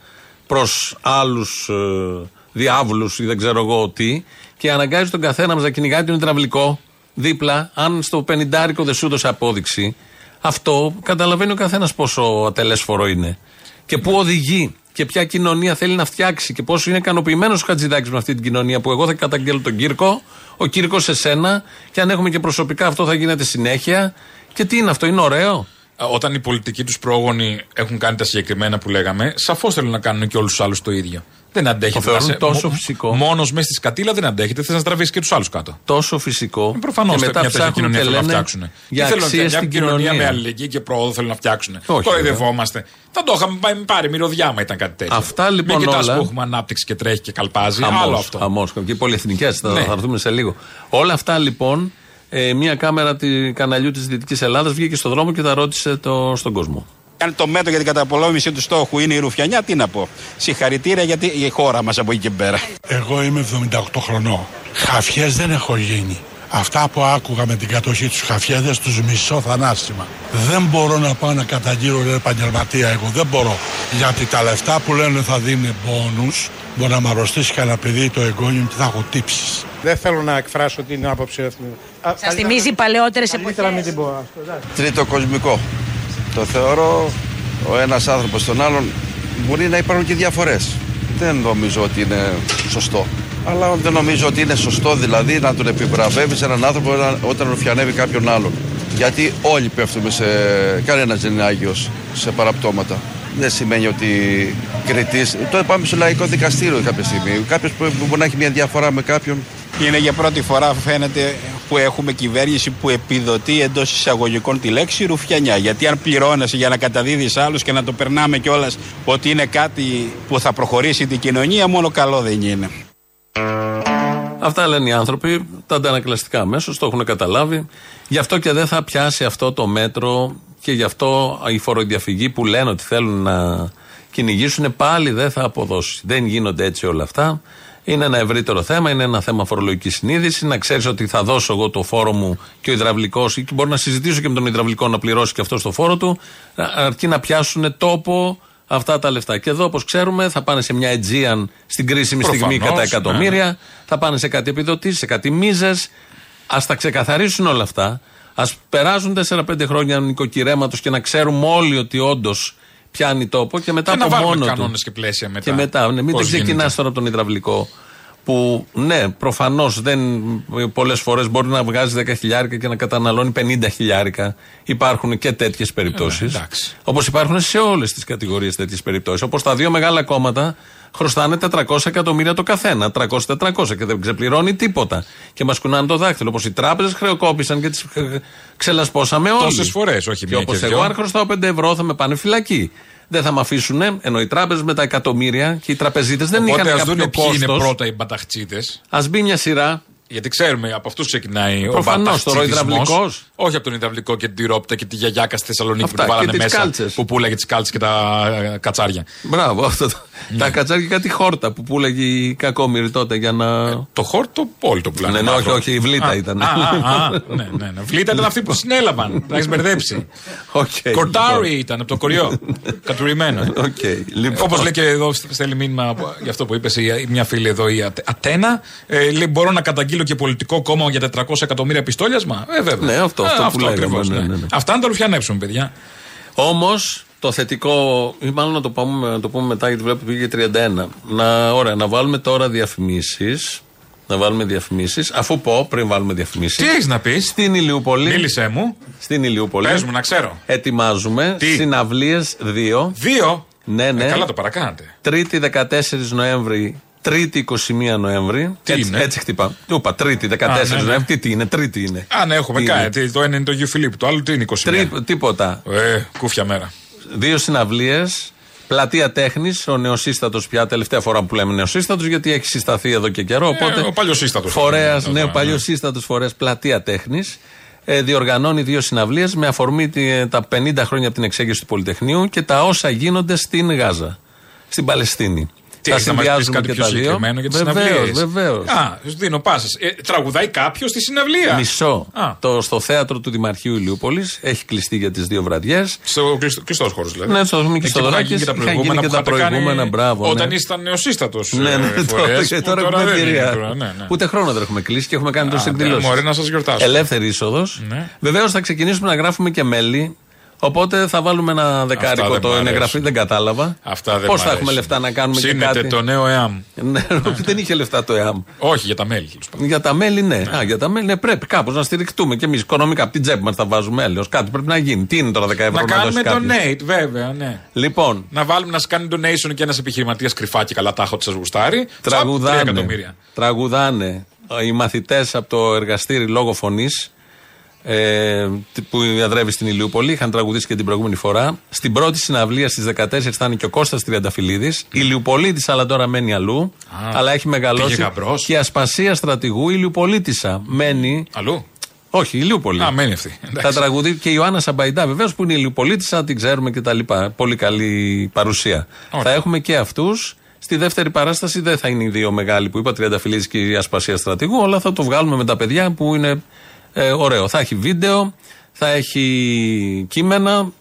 προς άλλους ε, διάβλους ή δεν ξέρω εγώ τι και αναγκάζει τον καθένα μας να κυνηγάει τον υδραυλικό δίπλα. Αν στο πενιντάρικο δεν σου έδωσε απόδειξη, αυτό καταλαβαίνει ο καθένας πόσο ατελέσφορο είναι και πού οδηγεί και ποια κοινωνία θέλει να φτιάξει και πόσο είναι ικανοποιημένος ο Χατζηδάκης με αυτή την κοινωνία που εγώ θα καταγγέλω τον Κύρκο, ο Κύρκος σε σένα και αν έχουμε και προσωπικά αυτό θα γίνεται συνέχεια. Και τι είναι αυτό, είναι ωραίο; Ε, Όταν οι πολιτικοί τους πρόγονοι έχουν κάνει τα συγκεκριμένα που λέγαμε, σαφώς θέλουν να κάνουν και όλους τους άλλους το ίδιο. Δεν αντέχετε. Το θεωρούν να σε- τόσο μο- φυσικό. Μόνος μέσα στη σκατήλα δεν αντέχετε. Θες να τραβήσει και τους άλλους κάτω. Τόσο φυσικό. Ε, Προφανώς και μια μετά τέτοια ψάχνουν κοινωνία και θέλουν να λένε φτιάξουν. για Τι θέλουν να αξίες φτιάξουν, στην μια κοινωνία κοινωνία. με αλληλεγγύη και πρόοδο θέλουν να φτιάξουν. Όχι, Κοροϊδευόμαστε. Θα το είχαμε πάει πάρει μυρωδιά μα ήταν κάτι τέτοιο. Αυτά, λοιπόν, Μην κοιτάς όλα- που έχουμε ανάπτυξη και τρέχει και καλπάζει. Χαμός, Άλλο αυτό. χαμός. Και πολυεθνικές, θα, Ναι. θα έρθουμε σε λίγο. Όλα αυτά λοιπόν, ε, μια κάμερα τη καναλιού της Δυτικής Ελλάδας βγήκε στον δρόμο και τα ρώτησε το, στον κόσμο. Αν το μέτρο για την καταπολέμηση του στόχου είναι η Ρουφιανιά, τι να πω. Συγχαρητήρια γιατί η χώρα μας από εκεί και πέρα. Εγώ είμαι 78 χρονών. Χαφιές δεν έχω γίνει. Αυτά που άκουγα με την κατοχή τους χαφιέδες τους μισώ θανάσιμα. Δεν μπορώ να πάω να καταγγείλω ρε, επαγγελματία εγώ. Δεν μπορώ. Γιατί τα λεφτά που λένε θα δίνει πόνους μπορεί να μ' αρρωστήσει κανένα παιδί το εγγόνιο και θα έχω τύψεις. Δεν θέλω να εκφράσω την άποψη αυτή. Σας θυμίζει παλαιότερες εποχές. μην την πω. τρίτο κοσμικό. Το θεωρώ ο ένας άνθρωπος τον άλλον μπορεί να υπάρχουν και διαφορές. Δεν νομίζω ότι είναι σωστό. Αλλά δεν νομίζω ότι είναι σωστό δηλαδή να τον επιβραβεύεις έναν άνθρωπο όταν- όταν ρουφιανεύει κάποιον άλλον. Γιατί όλοι πέφτουμε σε... κανένας δεν είναι Άγιος σε παραπτώματα. Δεν σημαίνει ότι κριτής... Τώρα πάμε στο λαϊκό δικαστήριο κάποια στιγμή. Κάποιος που μπορεί να έχει μια διαφορά με κάποιον Είναι για πρώτη φορά φαίνεται που έχουμε κυβέρνηση που επιδοτεί εντός εισαγωγικών τη λέξη Ρουφιανιά. Γιατί αν πληρώνεσαι για να καταδίδεις άλλους και να το περνάμε κιόλας ότι είναι κάτι που θα προχωρήσει την κοινωνία, μόνο καλό δεν είναι. Αυτά λένε οι άνθρωποι, τα αντανακλαστικά αμέσως, το έχουν καταλάβει. Γι' αυτό και δεν θα πιάσει αυτό το μέτρο και γι' αυτό η φοροδιαφυγή που λένε ότι θέλουν να κυνηγήσουν πάλι δεν θα αποδώσει. Δεν γίνονται έτσι όλα αυτά. Είναι ένα ευρύτερο θέμα, είναι ένα θέμα φορολογικής συνείδησης. Να ξέρεις ότι θα δώσω εγώ το φόρο μου και ο υδραυλικός, ή και μπορώ να συζητήσω και με τον υδραυλικό να πληρώσει και αυτό το φόρο του, αρκεί να πιάσουν τόπο αυτά τα λεφτά. Και εδώ, όπως ξέρουμε, θα πάνε σε μια Aegean στην κρίσιμη στιγμή Προφανώς, κατά ναι. εκατομμύρια, θα πάνε σε κάτι επιδοτήσεις, σε κάτι μίζες. Α τα ξεκαθαρίσουν όλα αυτά. Α περάσουν 4-5 χρόνια νοικοκυρέματος και να ξέρουμε όλοι ότι όντως πιάνει τόπο και μετά Και να από βάλουμε μόνο του. κανόνες και πλαίσια μετά. Και μετά, ναι, μην Πώς δεν ξεκινάς γίνεται. τώρα από τον υδραυλικό Που ναι, προφανώς δεν πολλές φορές μπορεί να βγάζει 10 χιλιάρικα και να καταναλώνει 50 χιλιάρικα. Υπάρχουν και τέτοιες περιπτώσεις. Ε, εντάξει. Όπως υπάρχουν σε όλες τις κατηγορίες τέτοιες περιπτώσεις. Όπως τα δύο μεγάλα κόμματα χρωστάνε 400 εκατομμύρια το καθένα. 300-400 και δεν ξεπληρώνει τίποτα. Και μας κουνάνε το δάχτυλο. Όπως οι τράπεζες χρεοκόπησαν και τις ξελασπώσαμε όλοι. Τόσες φορές, όχι και μία όπως και εγώ, δυο. αν χρωστάω 5 ευρώ, θα με πάνε φυλακή. Δεν θα με αφήσουν, ενώ οι τράπεζες με τα εκατομμύρια και οι τραπεζίτες δεν Οπότε είχαν ας δούνε κάποιο ποιοι είναι κόστος. πρώτα οι μπαταχτσίδε. Α μπει μια σειρά. Γιατί ξέρουμε, από αυτούς ξεκινάει Προφανώς, ο τώρα ο μπαταχτσιδισμός. υδραυλικός. Όχι από τον υδραυλικό και την τυρόπιτα και τη γιαγιάκα στη Θεσσαλονίκη Αυτά, που την βάλανε και τις μέσα. κάλτσες. Που πουλάγε τις κάλτσες και τα ε, κατσάρια. Μπράβο, αυτό. το- Ναι. Τα κατσάρια και κάτι χόρτα που πούλεγε η κακόμοιρη τότε για να. Το χόρτο πόλ το πουλάνε. Ναι, ναι, όχι, μαύρο. όχι, η βλήτα Α, ήταν. Α, α, α, ναι, ναι, ναι. Βλήτα ήταν αυτή που συνέλαβαν. Τα έχεις μπερδέψει. Οκ, Κορτάρι ήταν από το χωριό. Κατουρημένο. Οκ, λοιπόν. Όπως λέει και εδώ, στέλνει μήνυμα από- για αυτό που είπες μια φίλη εδώ, η Ατε- Ατένα. Ε, λέει: Μπορώ να καταγγείλω και πολιτικό κόμμα για 400 εκατομμύρια πιστόλιασμα; Ε, βέβαια. Ναι, αυτό, Ε, αυτό που λέγαμε, ακριβώς, ναι, ναι. ναι, ναι. Αυτά να τα ρουφιανέψουμε, παιδιά. Όμως το θετικό, ή μάλλον να το, πούμε, να το πούμε μετά γιατί βλέπω πήγε 31. Να, ωραία, να βάλουμε τώρα διαφημίσεις. Να βάλουμε διαφημίσεις. Αφού πω, πριν βάλουμε διαφημίσεις. Τι έχεις να πεις; Στην Ηλιούπολη. Μίλησέ μου. Στην Ηλιούπολη. Πες μου, να ξέρω. Ετοιμάζουμε Τι; συναυλίες 2. Δύο; Ναι, ναι. Ε, καλά το παρακάνατε. Τρίτη 14 Νοέμβρη, Τρίτη 21 Νοέμβρη. Τι έτσι, είναι; έτσι χτυπά. Του είπα Τρίτη 14 Α, ναι, ναι. Νοέμβρη. Τι, τι είναι, Τρίτη είναι. Αν έχουμε Τι κάνει. είναι; Τι, Το ένα είναι το Γιου Φιλίπ, το άλλο τι είναι 21. Τρί- τίποτα. Ε, κούφια μέρα. Δύο συναυλίες. Πλατεία Τέχνης, ο νεοσύστατος πια, τελευταία φορά που λέμε νεοσύστατος, γιατί έχει συσταθεί εδώ και καιρό. Οπότε Ε, ο παλιοσύστατος. Φορέα, Ναι, ναι, ο ναι. παλιοσύστατο φορέας Πλατεία Τέχνης. Ε, διοργανώνει δύο συναυλίες με αφορμή τη- τα 50 χρόνια από την εξέγερση του Πολυτεχνείου και τα όσα γίνονται στην Γάζα, στην Παλαιστίνη. Τι τα έχεις να μας πεις συνδυάζουμε κάτι και πιο τα δύο. συγκεκριμένο για τις Βεβαίως, συναυλίες; βεβαίως. Α, σου δίνω πάσε. Ε, τραγουδάει κάποιος στη συναυλία; Μισό. Α. Το, στο θέατρο του Δημαρχείου Ηλιούπολης έχει κλειστεί για τις δύο βραδιές. Στο κλειστό χώρο δηλαδή. Ναι, στο Μίκη Εκεί που είχαν Στοδωράκης γίνει και τα είχαν προηγούμενα. γίνει και που τα είχατε προηγούμενα, κάνει μπράβο, Όταν ναι. ήσταν νεοσύστατος. Ναι, ναι, τώρα, και τώρα έχουμε δεν είναι εμπειρία. τώρα, ναι, ναι. Ούτε χρόνο δεν έχουμε κλείσει και έχουμε κάνει τόσε Α, ναι, εκδηλώσει. μωρέ, να σας γιορτάσουμε. Ελεύθερη είσοδος. Ναι. Βεβαίως θα ξεκινήσουμε να γράφουμε και μέλη. Οπότε θα βάλουμε ένα δεκάρικο δεν το μ' εγγραφή. αρέσουν. Δεν κατάλαβα. Αυτά δεν Πώς μ' θα έχουμε αρέσουν. λεφτά να κάνουμε και Ψήνεται κάτι; το νέο ΕΑΜ. Ναι, δεν είχε λεφτά το ΕΑΜ. Όχι, για τα μέλη. τέλος πάντων. Για τα μέλη, ναι. Α, για τα μέλη, ναι, πρέπει κάπως να στηριχτούμε και εμείς οικονομικά. Από την τσέπη μας θα βάζουμε έλεο. Κάτι πρέπει να γίνει. Τι είναι τώρα 10 ευρώ Να να, κάνουμε δώσει κάποιος; donate, βέβαια, ναι. Λοιπόν, Να βάλουμε να σας κάνει donation και ένας επιχειρηματίας κρυφά και καλά τάχα ότι σας γουστάρει. Τσαπ, τρία τραγουδάνε. εκατομμύρια. Τραγουδάνε οι μαθητές από το εργαστήρι λόγω φωνής ε, που διαδρεύει στην Ηλιούπολη. Είχαν τραγουδήσει και την προηγούμενη φορά. Στην πρώτη συναυλία στις 14 θα είναι και ο Κώστας Τριανταφυλλίδης. Ηλιουπολίτης, αλλά τώρα μένει αλλού. αλλά έχει μεγαλώσει. πήγε γαμπρός. Και η ασπασία στρατηγού Ηλιουπολίτησα. Μένει. Αλλού. Όχι, Ηλιούπολη. Α, μένει αυτή. Θα Εντάξει. τραγουδεί και η Ιωάννα Σαμπαϊντά, βεβαίως που είναι Ηλιοπολίτησα, την ξέρουμε και τα λοιπά. Πολύ καλή παρουσία. Ωραία. Θα έχουμε και αυτούς. Στη δεύτερη παράσταση δεν θα είναι οι δύο μεγάλοι που είπα, Τριανταφυλλίδης και η Ασπασία Στρατηγού, αλλά θα το βγάλουμε με τα παιδιά που είναι ε, ωραίο. Θα έχει βίντεο, θα έχει κείμενα,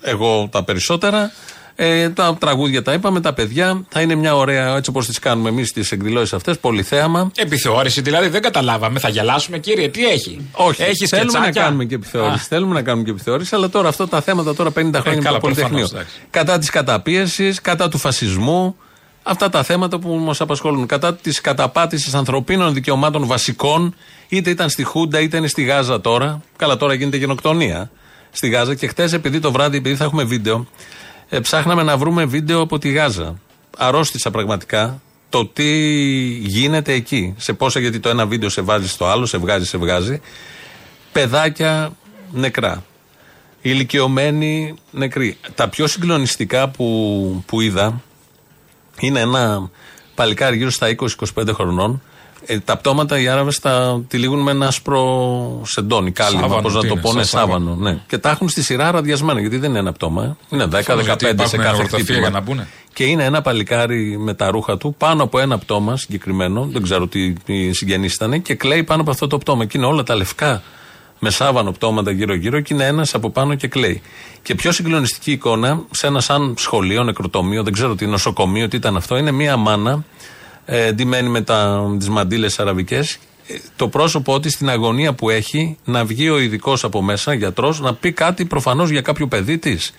εγώ τα περισσότερα. Ε, τα τραγούδια τα είπαμε, τα παιδιά. Θα είναι μια ωραία, έτσι όπως τις κάνουμε εμείς τις εκδηλώσεις αυτές, πολυθέαμα. Επιθεώρηση, δηλαδή δεν καταλάβαμε. Θα γελάσουμε, κύριε, τι έχει; Όχι, έχεις θέλουμε να σκετσάκια. κάνουμε και επιθεώρηση. Θέλουμε να κάνουμε και επιθεώρηση, αλλά τώρα αυτά τα θέματα τώρα 50 χρόνια με Ε, καλά, το Πολυτεχνείο. προφανώς, εντάξει. Κατά της καταπίεσης, κατά του φασισμού. Αυτά τα θέματα που μας απασχολούν. Κατά της καταπάτησης ανθρωπίνων δικαιωμάτων βασικών, είτε ήταν στη Χούντα είτε είναι στη Γάζα τώρα. Καλά, τώρα γίνεται γενοκτονία στη Γάζα. Και χτες, επειδή το βράδυ, επειδή θα έχουμε βίντεο, ε, ψάχναμε να βρούμε βίντεο από τη Γάζα. Αρρώστησα πραγματικά το τι γίνεται εκεί. Σε πόσα, γιατί το ένα βίντεο σε βάζει στο άλλο, σε βγάζει, σε βγάζει. Παιδάκια νεκρά. Ηλικιωμένοι νεκροί. Τα πιο συγκλονιστικά που, που είδα είναι ένα παλικάρι γύρω στα 20-25 χρονών. Ε, τα πτώματα οι Άραβες τα τυλίγουν με ένα άσπρο σεντόνι, κάλυμα, Σάβανο, πώς να τι το είναι, πω, ναι, σαν σάβανο. σάβανο. Ναι. Και τα έχουν στη σειρά ραδιασμένα, γιατί δεν είναι ένα πτώμα. ε. Είναι 10-15 Προφανώς, γιατί σε υπάρχουν κάθε ορθοφία χτύπημα. για να μπουνε. Και είναι ένα παλικάρι με τα ρούχα του πάνω από ένα πτώμα συγκεκριμένο, δεν ξέρω τι, τι συγγενή ήταν, και κλαίει πάνω από αυτό το πτώμα. Και είναι όλα τα λευκά με σάβανο πτώματα γύρω-γύρω και είναι ένας από πάνω και κλαίει. Και πιο συγκλονιστική εικόνα σε ένα σαν σχολείο, νεκροτομείο, δεν ξέρω τι νοσοκομείο, τι ήταν αυτό, είναι μία μάνα ε, ντυμένη με τις μαντήλες αραβικές. Το πρόσωπό της στην αγωνία που έχει να βγει ο ειδικός από μέσα, γιατρός, να πει κάτι προφανώς για κάποιο παιδί της.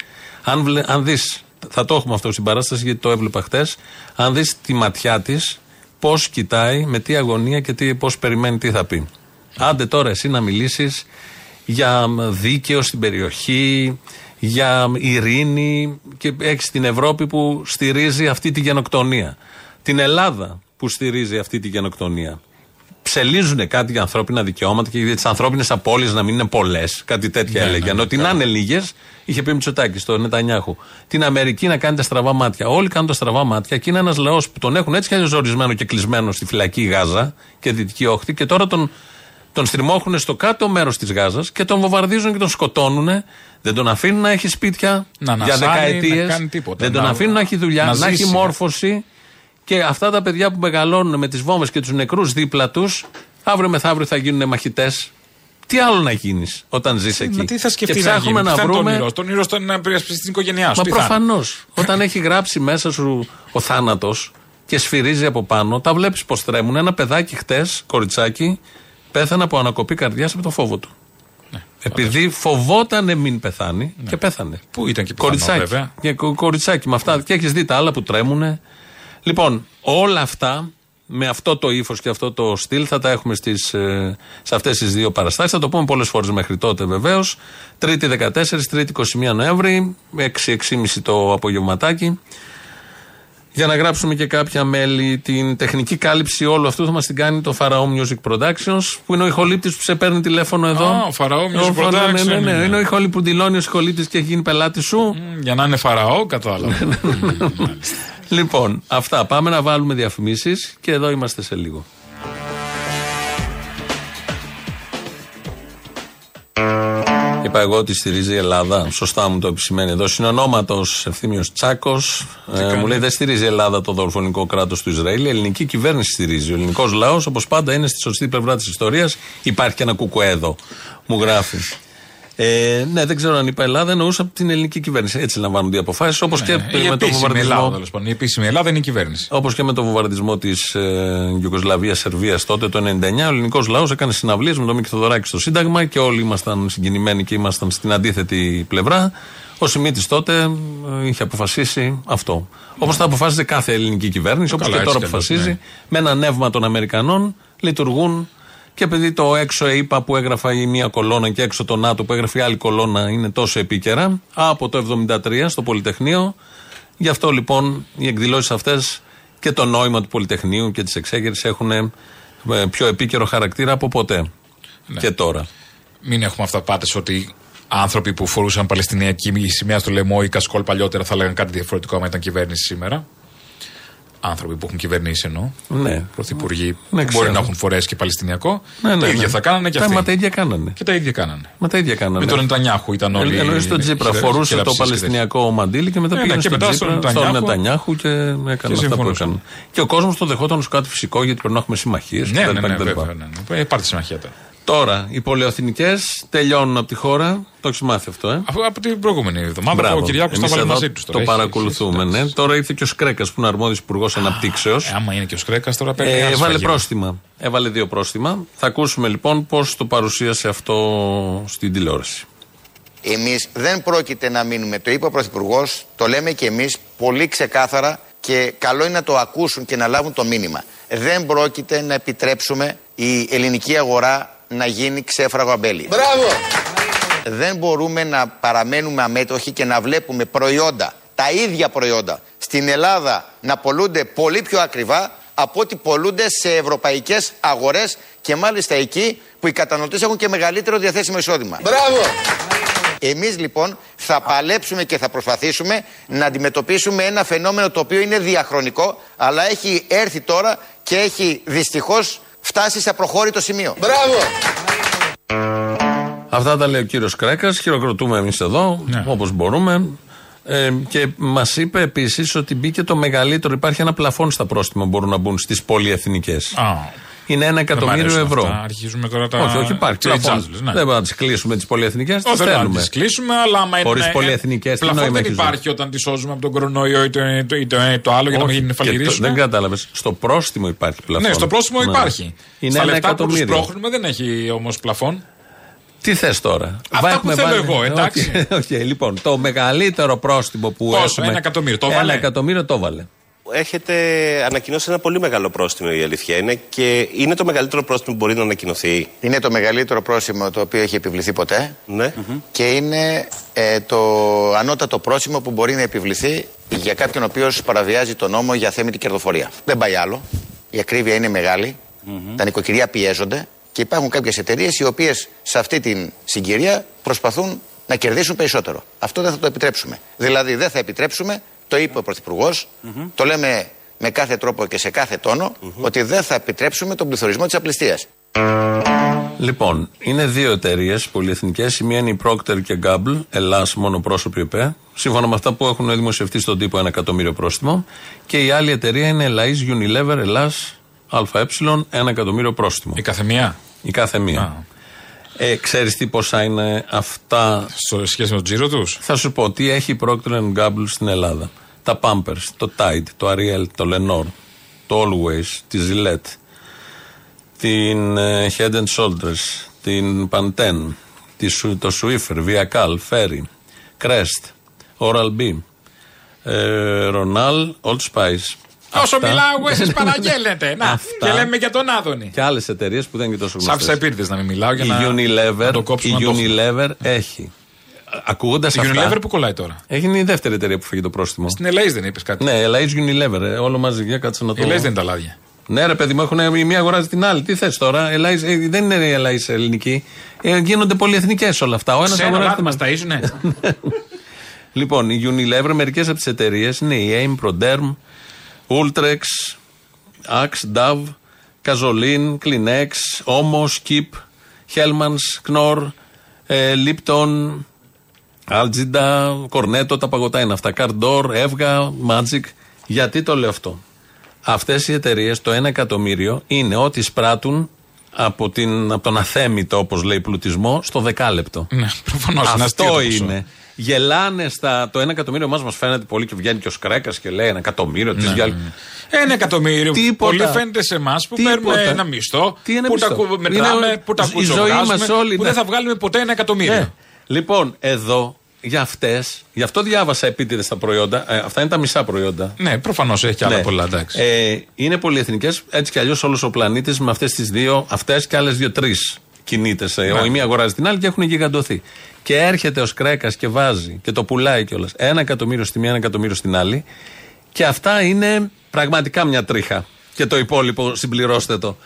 Αν, βλε- αν δεις, θα το έχουμε αυτό στην παράσταση γιατί το έβλεπα χτες, αν δεις τη ματιά της πώς κοιτάει, με τι αγωνία και πώς περιμένει τι θα πει. Άντε τώρα εσύ να μιλήσεις για δίκαιο στην περιοχή, για ειρήνη και έχεις την Ευρώπη που στηρίζει αυτή τη γενοκτονία. Την Ελλάδα που στηρίζει αυτή τη γενοκτονία. Ψελίζουν κάτι για ανθρώπινα δικαιώματα και για τις ανθρώπινες απώλειες να μην είναι πολλές. Κάτι τέτοια Ναι, έλεγαν. ναι, ότι ναι. να είναι λίγες, είχε πει Μητσοτάκης στο Νετανιάχου. Την Αμερική να κάνει τα στραβά μάτια. Όλοι κάνουν τα στραβά μάτια και είναι ένας λαός που τον έχουν έτσι κι αλλιώς ορισμένο και κλεισμένο στη φυλακή Γάζα και Δυτική Όχθη και τώρα τον, τον στριμώχουν στο κάτω μέρος της Γάζας και τον βομβαρδίζουν και τον σκοτώνουν. Δεν τον αφήνουν να έχει σπίτια Να για ανασάνει, δεκαετίες. να κάνει τίποτα. Δεν τον Να- αφήνουν να έχει δουλειά, να να, έχει ζήσει. μόρφωση. Και αυτά τα παιδιά που μεγαλώνουν με τις βόμβες και τους νεκρούς δίπλα τους, αύριο μεθαύριο θα γίνουν μαχητές. Τι άλλο να γίνεις όταν ζεις εκεί; Μα τι θα σκεφτεί και να γίνει, ψάχνουμε τι να θα είναι το βρούμε. όνειρος. Το όνειρος στο να υπερασπιστεί την οικογένειά σου. Μα Τι θα είναι; προφανώς. όταν έχει γράψει μέσα σου ο θάνατος και σφυρίζει από πάνω, τα βλέπεις πώ τρέμουν. Ένα παιδάκι χτες, κοριτσάκι, πέθανε από ανακοπή καρδιάς από το φόβο του. Επειδή φοβόταν μην πεθάνει και πέθανε. Πού ήταν και πιθανό, Κοριτσάκι. βέβαια. Και κο- κοριτσάκι με αυτά. Και έχεις δει τα άλλα που τρέμουν. Λοιπόν, όλα αυτά με αυτό το ύφος και αυτό το στυλ θα τα έχουμε στις, ε, σε αυτές τις δύο παραστάσεις. Θα το πούμε πολλές φορές μέχρι τότε βεβαίως. Τρίτη 14, Τρίτη 21 Νοέμβρη, 6-6.30 το απογευματάκι. Για να γράψουμε και κάποια μέλη, την τεχνική κάλυψη όλου αυτού θα μας την κάνει το Pharaoh Music Productions, που είναι ο ηχολήπτης που σε παίρνει τηλέφωνο εδώ. Α, ο Pharaoh Music Ο Pharaoh, Ναι, ναι, Production, ναι, ναι. Είναι ο ηχολήπτη που δηλώνει ως ηχολήπτης και έχει γίνει πελάτη σου. Για να είναι φαραώ, κατάλαβα. Λοιπόν, αυτά. Πάμε να βάλουμε διαφημίσεις και εδώ είμαστε σε λίγο. Είπα εγώ ότι στηρίζει η Ελλάδα. Σωστά μου το επισημαίνει εδώ. Συνονόματος Ευθύμιος Τσάκος. Ε, μου λέει δεν στηρίζει η Ελλάδα το δορφωνικό κράτος του Ισραήλ. Η ελληνική κυβέρνηση στηρίζει. Ο ελληνικός λαός, όπως πάντα, είναι στη σωστή πλευρά της ιστορίας. Υπάρχει και ένα κουκουέδο. Μου γράφεις. Ε, ναι, δεν ξέρω αν είπα Ελλάδα, εννοούσα την ελληνική κυβέρνηση. Έτσι λαμβάνονται οι αποφάσεις. Όπως και Η με το επίσημη Ελλάδα, βομβαρδισμό. τέλος πάντων. Η επίσημη Ελλάδα είναι η κυβέρνηση. Όπως και με το βομβαρδισμό της ε, Ιουγκοσλαβία-Σερβία τότε το 99, ο ελληνικός λαός έκανε συναυλίες με τον Μίκη Θοδωράκη στο Σύνταγμα και όλοι ήμασταν συγκινημένοι και ήμασταν στην αντίθετη πλευρά. Ο Σιμίτης τότε ε, είχε αποφασίσει αυτό. Όπως θα αποφάσιζε κάθε ελληνική κυβέρνηση, όπως Καλά, και τώρα έτσι κι αλλιώς, αποφασίζει, ναι. με ένα νεύμα των Αμερικανών λειτουργούν και επειδή το έξω ΕΙΠΑ που έγραφα η μία κολόνα και έξω το ΝΑΤΟ που έγραφε η άλλη κολόνα είναι τόσο επίκαιρα, από το 1973 στο Πολυτεχνείο, Γι' αυτό λοιπόν οι εκδηλώσεις αυτές και το νόημα του Πολυτεχνείου και της εξέγερσης έχουν ε, πιο επίκαιρο χαρακτήρα από ποτέ. Ναι. Και τώρα. Μην έχουμε αυτά πάτε ότι άνθρωποι που φορούσαν Παλαιστινιακή σημαία στο λαιμό ή κασκόλ παλιότερα θα λέγανε κάτι διαφορετικό άμα ήταν κυβέρνηση σήμερα. Άνθρωποι που έχουν κυβερνήσει εννοώ. Ναι. Πρωθυπουργοί που Ναι, μπορεί ξέρω. να έχουν φορέσει και Παλαιστινιακό. Ναι, ναι, τα ίδια ναι. θα κάνανε και Τα- αυτοί. Μα τα ίδια κάνανε. Και τα ίδια κάνανε. Μα τα ίδια κάνανε. Με τον Νετανιάχου ήταν όλοι. Ε, Εννοείς τον Τζίπρα. χειρεύσεις Φορούσε και το λαψίες και Παλαιστινιακό μαντίλι και μετά Ναι, πήγαινε ναι, και στον μετά Τζίπρα, στον στον Νετανιάχου. Νετανιάχου και έκανε αυτά που συμφωνούσαν. έκανε. Και ο κόσμος το δεχόταν ως κάτι φυσικό γιατί πρέπει να έχουμε συμμαχίες. Ναι, ναι, ναι, βέβαια. Ναι, ναι. Υπάρχει συμμαχία τώρα. Τώρα, οι πολεοαθηνικέ τελειώνουν από τη χώρα. Το έχεις μάθει αυτό, ε; Από, από την προηγούμενη εβδομάδα Μπράβο. ο Κυριάκο τα Εμείς βάλε εδώ μαζί τους. Το παρακολουθούμε, ναι. Τώρα ήρθε και ο Σκρέκας που είναι αρμόδιος υπουργός αναπτύξεως. άμα είναι και ο Σκρέκας, τώρα παίρνει. Ε, άλλη έβαλε σφαγή. πρόστιμα. Έβαλε δύο πρόστιμα. Θα ακούσουμε λοιπόν πώς το παρουσίασε αυτό στην τηλεόραση. Εμείς δεν πρόκειται να μείνουμε. Το είπε ο Πρωθυπουργός, το λέμε και εμείς πολύ ξεκάθαρα και καλό είναι να το ακούσουν και να λάβουν το μήνυμα. Δεν πρόκειται να επιτρέψουμε η ελληνική αγορά να γίνει ξέφραγο αμπέλι. Μπράβο! Δεν μπορούμε να παραμένουμε αμέτωχοι και να βλέπουμε προϊόντα, τα ίδια προϊόντα, στην Ελλάδα να πολλούνται πολύ πιο ακριβά από ό,τι πολλούνται σε ευρωπαϊκές αγορές και μάλιστα εκεί που οι καταναλωτές έχουν και μεγαλύτερο διαθέσιμο εισόδημα. Μπράβο! Εμείς λοιπόν θα παλέψουμε και θα προσπαθήσουμε να αντιμετωπίσουμε ένα φαινόμενο το οποίο είναι διαχρονικό αλλά έχει έρθει τώρα και έχει δυστυχώς φτάσει σε απροχώρητο σημείο. Μπράβο! Αυτά τα λέει ο κύριος Κρέκας. Χειροκροτούμε εμείς εδώ, Ναι. όπως μπορούμε. Ε, και μας είπε επίσης ότι μπήκε το μεγαλύτερο. Υπάρχει ένα πλαφόν στα πρόστιμα που μπορούν να μπουν στις πολυεθνικές. Α, Είναι ένα δεν μ' εκατομμύριο αρέσουν ευρώ. αυτά. Αρχίζουμε τώρα τα. Όχι, όχι, υπάρχει. τσαμπάζλες, πλαφόν. ναι. Δεν μπορούμε να τις κλείσουμε τις πολυεθνικές. Τις Όχι, δεν θα θέλουμε. τις κλείσουμε, αλλά άμα είναι. Χωρίς ε, πολυεθνικές, τι πλαφόν νόημα δεν έχεις υπάρχει όταν τη σώζουμε από τον κορονοϊό ή το, ή το, ή το, ή το άλλο για να Όχι, μην και το- φαλυρίσουμε. Δεν κατάλαβες. Στο πρόστιμο υπάρχει πλαφόν. Ναι, στο πρόσημο Ναι. υπάρχει. Είναι Στα ένα λεφτά που τους εκατομμύριο. πρόχνουμε δεν έχει όμως πλαφόν. Τι θες τώρα; Αυτά Έχουμε που θέλω εγώ, εντάξει. Όχι, όχι, λοιπόν, το μεγαλύτερο πρόστιμο που Πόσο, έχουμε. ένα εκατομμύριο, το Ένα έβαλε; εκατομμύριο το έβαλε. Έχετε ανακοινώσει ένα πολύ μεγάλο πρόστιμο, η αλήθεια είναι. Και είναι το μεγαλύτερο πρόστιμο που μπορεί να ανακοινωθεί; Είναι το μεγαλύτερο πρόστιμο το οποίο έχει επιβληθεί ποτέ. Ναι. Και είναι ε, το ανώτατο πρόστιμο που μπορεί να επιβληθεί για κάποιον ο οποίος παραβιάζει τον νόμο για θέμητη κερδοφορία. Δεν πάει άλλο. Η ακρίβεια είναι μεγάλη. Τα νοικοκυριά πιέζονται. Και υπάρχουν κάποιες εταιρείες οι οποίες σε αυτή την συγκυρία προσπαθούν να κερδίσουν περισσότερο. Αυτό δεν θα το επιτρέψουμε. Δηλαδή δεν θα επιτρέψουμε, το είπε ο πρωθυπουργο το λέμε με κάθε τρόπο και σε κάθε τόνο, ότι δεν θα επιτρέψουμε τον πληθωρισμό της απληστίας. Λοιπόν, είναι δύο εταιρείες πολυεθνικές. Η μία είναι η Procter και Gamble, Ελλάς μονοπρόσωπη ΕΠΕ, σύμφωνα με αυτά που έχουν δημοσιευτεί στον τύπο ένα εκατομμύριο πρόστιμο. Και η άλλη εταιρεία είναι Ελλαή Unilever Ελλάς ΑΕ, ένα εκατομμύριο πρόστιμο. Η καθεμία. Η κάθε μία. Ε, Ξέρεις τι ποσά είναι αυτά; Στο σχέση με τον τζίρο τους; Θα σου πω τι έχει η Procter Gamble στην Ελλάδα. Τα Pampers, το Tide, το Ariel, το Lenore, το Always, τη Gillette, την ε, Head and Shoulders, την Pantene, τη, Su- το Swiffer, Viacal, Ferry, Crest, Oral B, ε, Ronal, Old Spice. Όσο Αυτά- μιλάω, εσείς παραγγέλνετε. Να, Αυτά. και λέμε για τον Άδωνη. Και άλλες εταιρείες που δεν είναι και τόσο Σ' γνωστές. άφησα επίτηδε να μην μιλάω για Η να, Unilever, να το κόψουμε. η να το έχουμε. Unilever έχει. Ακούγοντας Η αυτά. Unilever που κολλάει τώρα. Έγινε η δεύτερη εταιρεία που φύγει το πρόστιμο. Στην Ελλάδα δεν είπες κάτι. Ναι, Ελλαή Unilever, ε, όλο μαζί. Για κάτσε να το Η Ελλάδα δεν είναι τα λάδια. Ναι, ρε παιδί μου, έχουν, η μία αγοράζει την άλλη. Τι θες τώρα, Ελλάης, ε, δεν είναι η Ελλάη ελληνική. Ε, γίνονται πολυεθνικές όλα αυτά. Ο ένας Ξένα αγοράζει λάδι την μας άλλη. ταΐζουνε. Λοιπόν, η Unilever, μερικές από τις εταιρείες είναι η AIM, Proderm, Ultrex, Axe, Dove, Kazolin, Kleenex, Omo, Skip, Hellmann's, Knorr, ε, Lipton, Algida, Cornetto, τα παγωτά είναι αυτά. Cardor, Evga, Magic. Γιατί το λέω αυτό; Αυτές οι εταιρείες, το 1 εκατομμύριο, είναι ό,τι σπράττουν από, την, από τον αθέμητο, όπως λέει, πλουτισμό στο δεκάλεπτο. Ναι, προφανώς. Αυτό είναι. Γελάνε στα. Το 1 εκατομμύριο μας μας φαίνεται πολύ και βγαίνει και ο Σκρέκας και λέει ένα εκατομμύριο. τις Ναι, γυαλ- Ένα εκατομμύριο. Τίποτα. Πολύ φαίνεται σε εμάς που Τίποτα. παίρνουμε ένα μισθό. Τι είναι που μισθό; τα κου- Είναι μετράμε, ο- που τα η ζωή κουτσοβγάζουμε, μας όλη, Που ναι. δεν θα βγάλουμε ποτέ ένα εκατομμύριο. Ναι. Λοιπόν, εδώ για αυτές, γι' αυτό διάβασα επίτηδες τα προϊόντα. Ε, αυτά είναι τα μισά προϊόντα. Ναι, προφανώς έχει και άλλα Ναι. πολλά, εντάξει. Ε, είναι πολυεθνικές, έτσι κι αλλιώς όλος ο πλανήτης με αυτές τις δύο, αυτές και άλλες δύο-τρει κινείται. σε- Ναι. Ο η μία αγοράζει την άλλη και έχουν γιγαντωθεί. Και έρχεται ο Σκρέκα και βάζει και το πουλάει κιόλας. Ένα εκατομμύριο στη μία, ένα εκατομμύριο στην άλλη. Και αυτά είναι πραγματικά μια τρίχα. Και το υπόλοιπο συμπληρώστε το.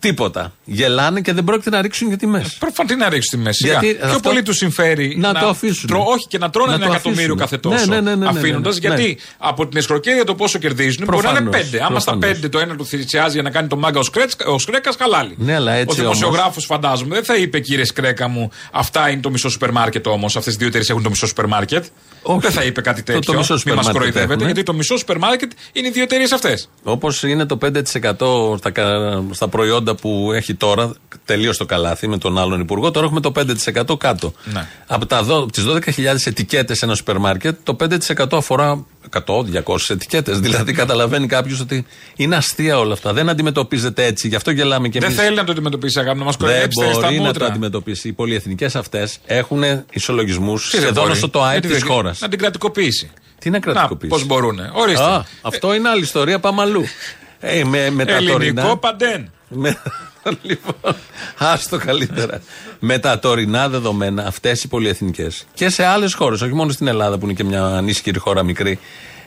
Τίποτα. Γελάνε και δεν πρόκειται να ρίξουν για τη μέση. Ε, προφανώς τι να ρίξουν τη μέση. Γιατί Πιο αυτό... πολύ τους συμφέρει να, να, το αφήσουν. Τρο... Όχι και να τρώνε να ένα εκατομμύριο κάθε ναι, τόσο. Ναι, ναι, ναι, ναι Αφήνοντας. Ναι. Γιατί από την εσχροκέρια το πόσο κερδίζουν προφανώς, μπορεί να είναι πέντε. Άμα στα πέντε το ένα του θυσιάζει για να κάνει το μάγκα ο Σκρέκας, χαλάλι. Ναι, αλλά έτσι ο δημοσιογράφος φαντάζομαι δεν θα είπε κύριε Σκρέκα μου αυτά είναι το μισό σούπερ μάρκετ όμως. Αυτές οι δύο εταιρείες έχουν το μισό σούπερ μάρκετ. Δεν θα είπε κάτι τέτοιο. Μην μας κοροϊδεύετε γιατί το μισό σούπερ μάρκετ είναι οι δύο εταιρείες αυτές. Όπως είναι το 5% στα προϊόντα που έχει τώρα, τελείως το καλάθι με τον άλλον υπουργό, τώρα έχουμε το 5% κάτω. Ναι. Από, τις 12.000 ετικέτες ένα σούπερ μάρκετ, το 5% αφορά 100-200 ετικέτες. Δηλαδή, καταλαβαίνει κάποιος ότι είναι αστεία όλα αυτά. Δεν αντιμετωπίζεται έτσι. Γι' αυτό γελάμε και εμείς. Δεν θέλει να το αντιμετωπίσει, αγάπη, να μας κοροϊδέψει. Δεν μπορεί να το αντιμετωπίσει. Οι πολυεθνικές αυτές έχουν ισολογισμούς σχεδόν όσο το ΑΕΠ της χώρας. Να την κρατικοποιήσει. Τι να κρατικοποιήσει; Πώς μπορούν. Ορίστε. Α, αυτό είναι άλλη ιστορία. Πάμε αλλού. Ε, με, με Ελληνικό τωρινά, παντέν με, λοιπόν, άστο καλύτερα. Με τα τωρινά δεδομένα, αυτές οι πολυεθνικές και σε άλλες χώρες, όχι μόνο στην Ελλάδα που είναι και μια ανίσχυρη χώρα μικρή,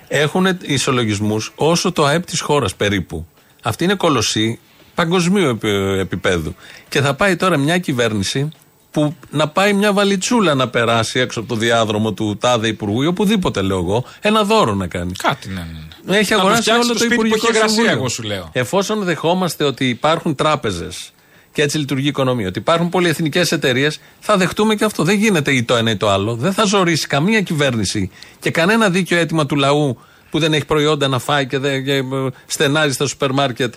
έχουν ισολογισμούς όσο το ΑΕΠ της χώρας περίπου. Αυτή είναι κολοσσή παγκοσμίου επι- επίπεδου. Και θα πάει τώρα μια κυβέρνηση που να πάει μια βαλιτσούλα να περάσει έξω από το διάδρομο του τάδε υπουργού ή οπουδήποτε λέω εγώ, ένα δώρο να κάνει. Κάτι ναι. ναι. Έχει Να του αγοράσει φτιάξει όλο το το, σπίτι που Υπουργικό έχει υγρασία, Συμβούλιο. εγώ σου λέω. Εφόσον δεχόμαστε ότι υπάρχουν τράπεζες και έτσι λειτουργεί η οικονομία, ότι υπάρχουν πολυεθνικές εταιρείες, θα δεχτούμε και αυτό. Δεν γίνεται ή το ένα ή το άλλο. Δεν θα ζωρίσει καμία κυβέρνηση και κανένα δίκαιο αίτημα του λαού που δεν έχει προϊόντα να φάει και, δεν, και ε, στενάζει στα σούπερ μάρκετ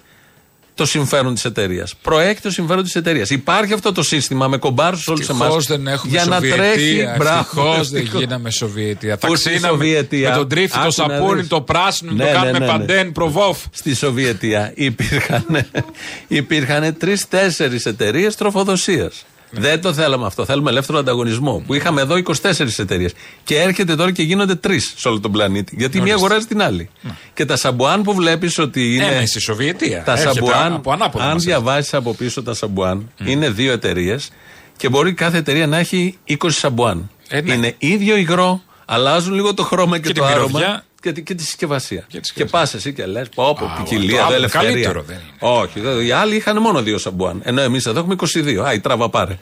το συμφέρον της εταιρείας. Προέχει το συμφέρον της εταιρείας. Υπάρχει αυτό το σύστημα με κομπάρους όλους εμάς. Ευτυχώ δεν έχουμε για να Σοβιετία. τρέχει. Μπράβο, Ευτυχώ δεν ευτυχώς. γίναμε Σοβιετία. Θα Πού στη ξύναμε Σοβιετία. με τον τρίφτη, το Άκου να σαπούνι, δεις. το πράσινο, Ναι, το ναι, κάνουμε ναι, ναι. παντέν, προβόφ. Στη Σοβιετία υπήρχαν, υπήρχαν τρει-τέσσερι εταιρείες τροφοδοσίας. Δεν το θέλαμε αυτό. Θέλουμε ελεύθερο ανταγωνισμό. Που είχαμε εδώ 24 εταιρείες. Και έρχεται τώρα και γίνονται τρεις σε όλο τον πλανήτη. Γιατί η μία Ορίστε. αγοράζει την άλλη. Και τα σαμπουάν που βλέπεις ότι είναι. Ναι, στη Σοβιετία. Τα Έρχεται σαμπουάν, από ανάποδα αν μας διαβάσεις από πίσω τα σαμπουάν, είναι δύο εταιρείες και μπορεί κάθε εταιρεία να έχει 20 σαμπουάν. Ε, ναι. Είναι ίδιο υγρό, αλλάζουν λίγο το χρώμα και, Και το τη άρωμα μυρωδιά. Και, τη- και τη συσκευασία. Και, συσκευασία. πας εσύ και λες: Πω, πω, Α, ποικιλία, το εδώ άλλο ελευθερία. καλύτερο δεν Όχι, δε- οι άλλοι είχαν μόνο δύο σαμπουάν. Ενώ εμείς εδώ έχουμε 22. Άι, τράβα πάρε.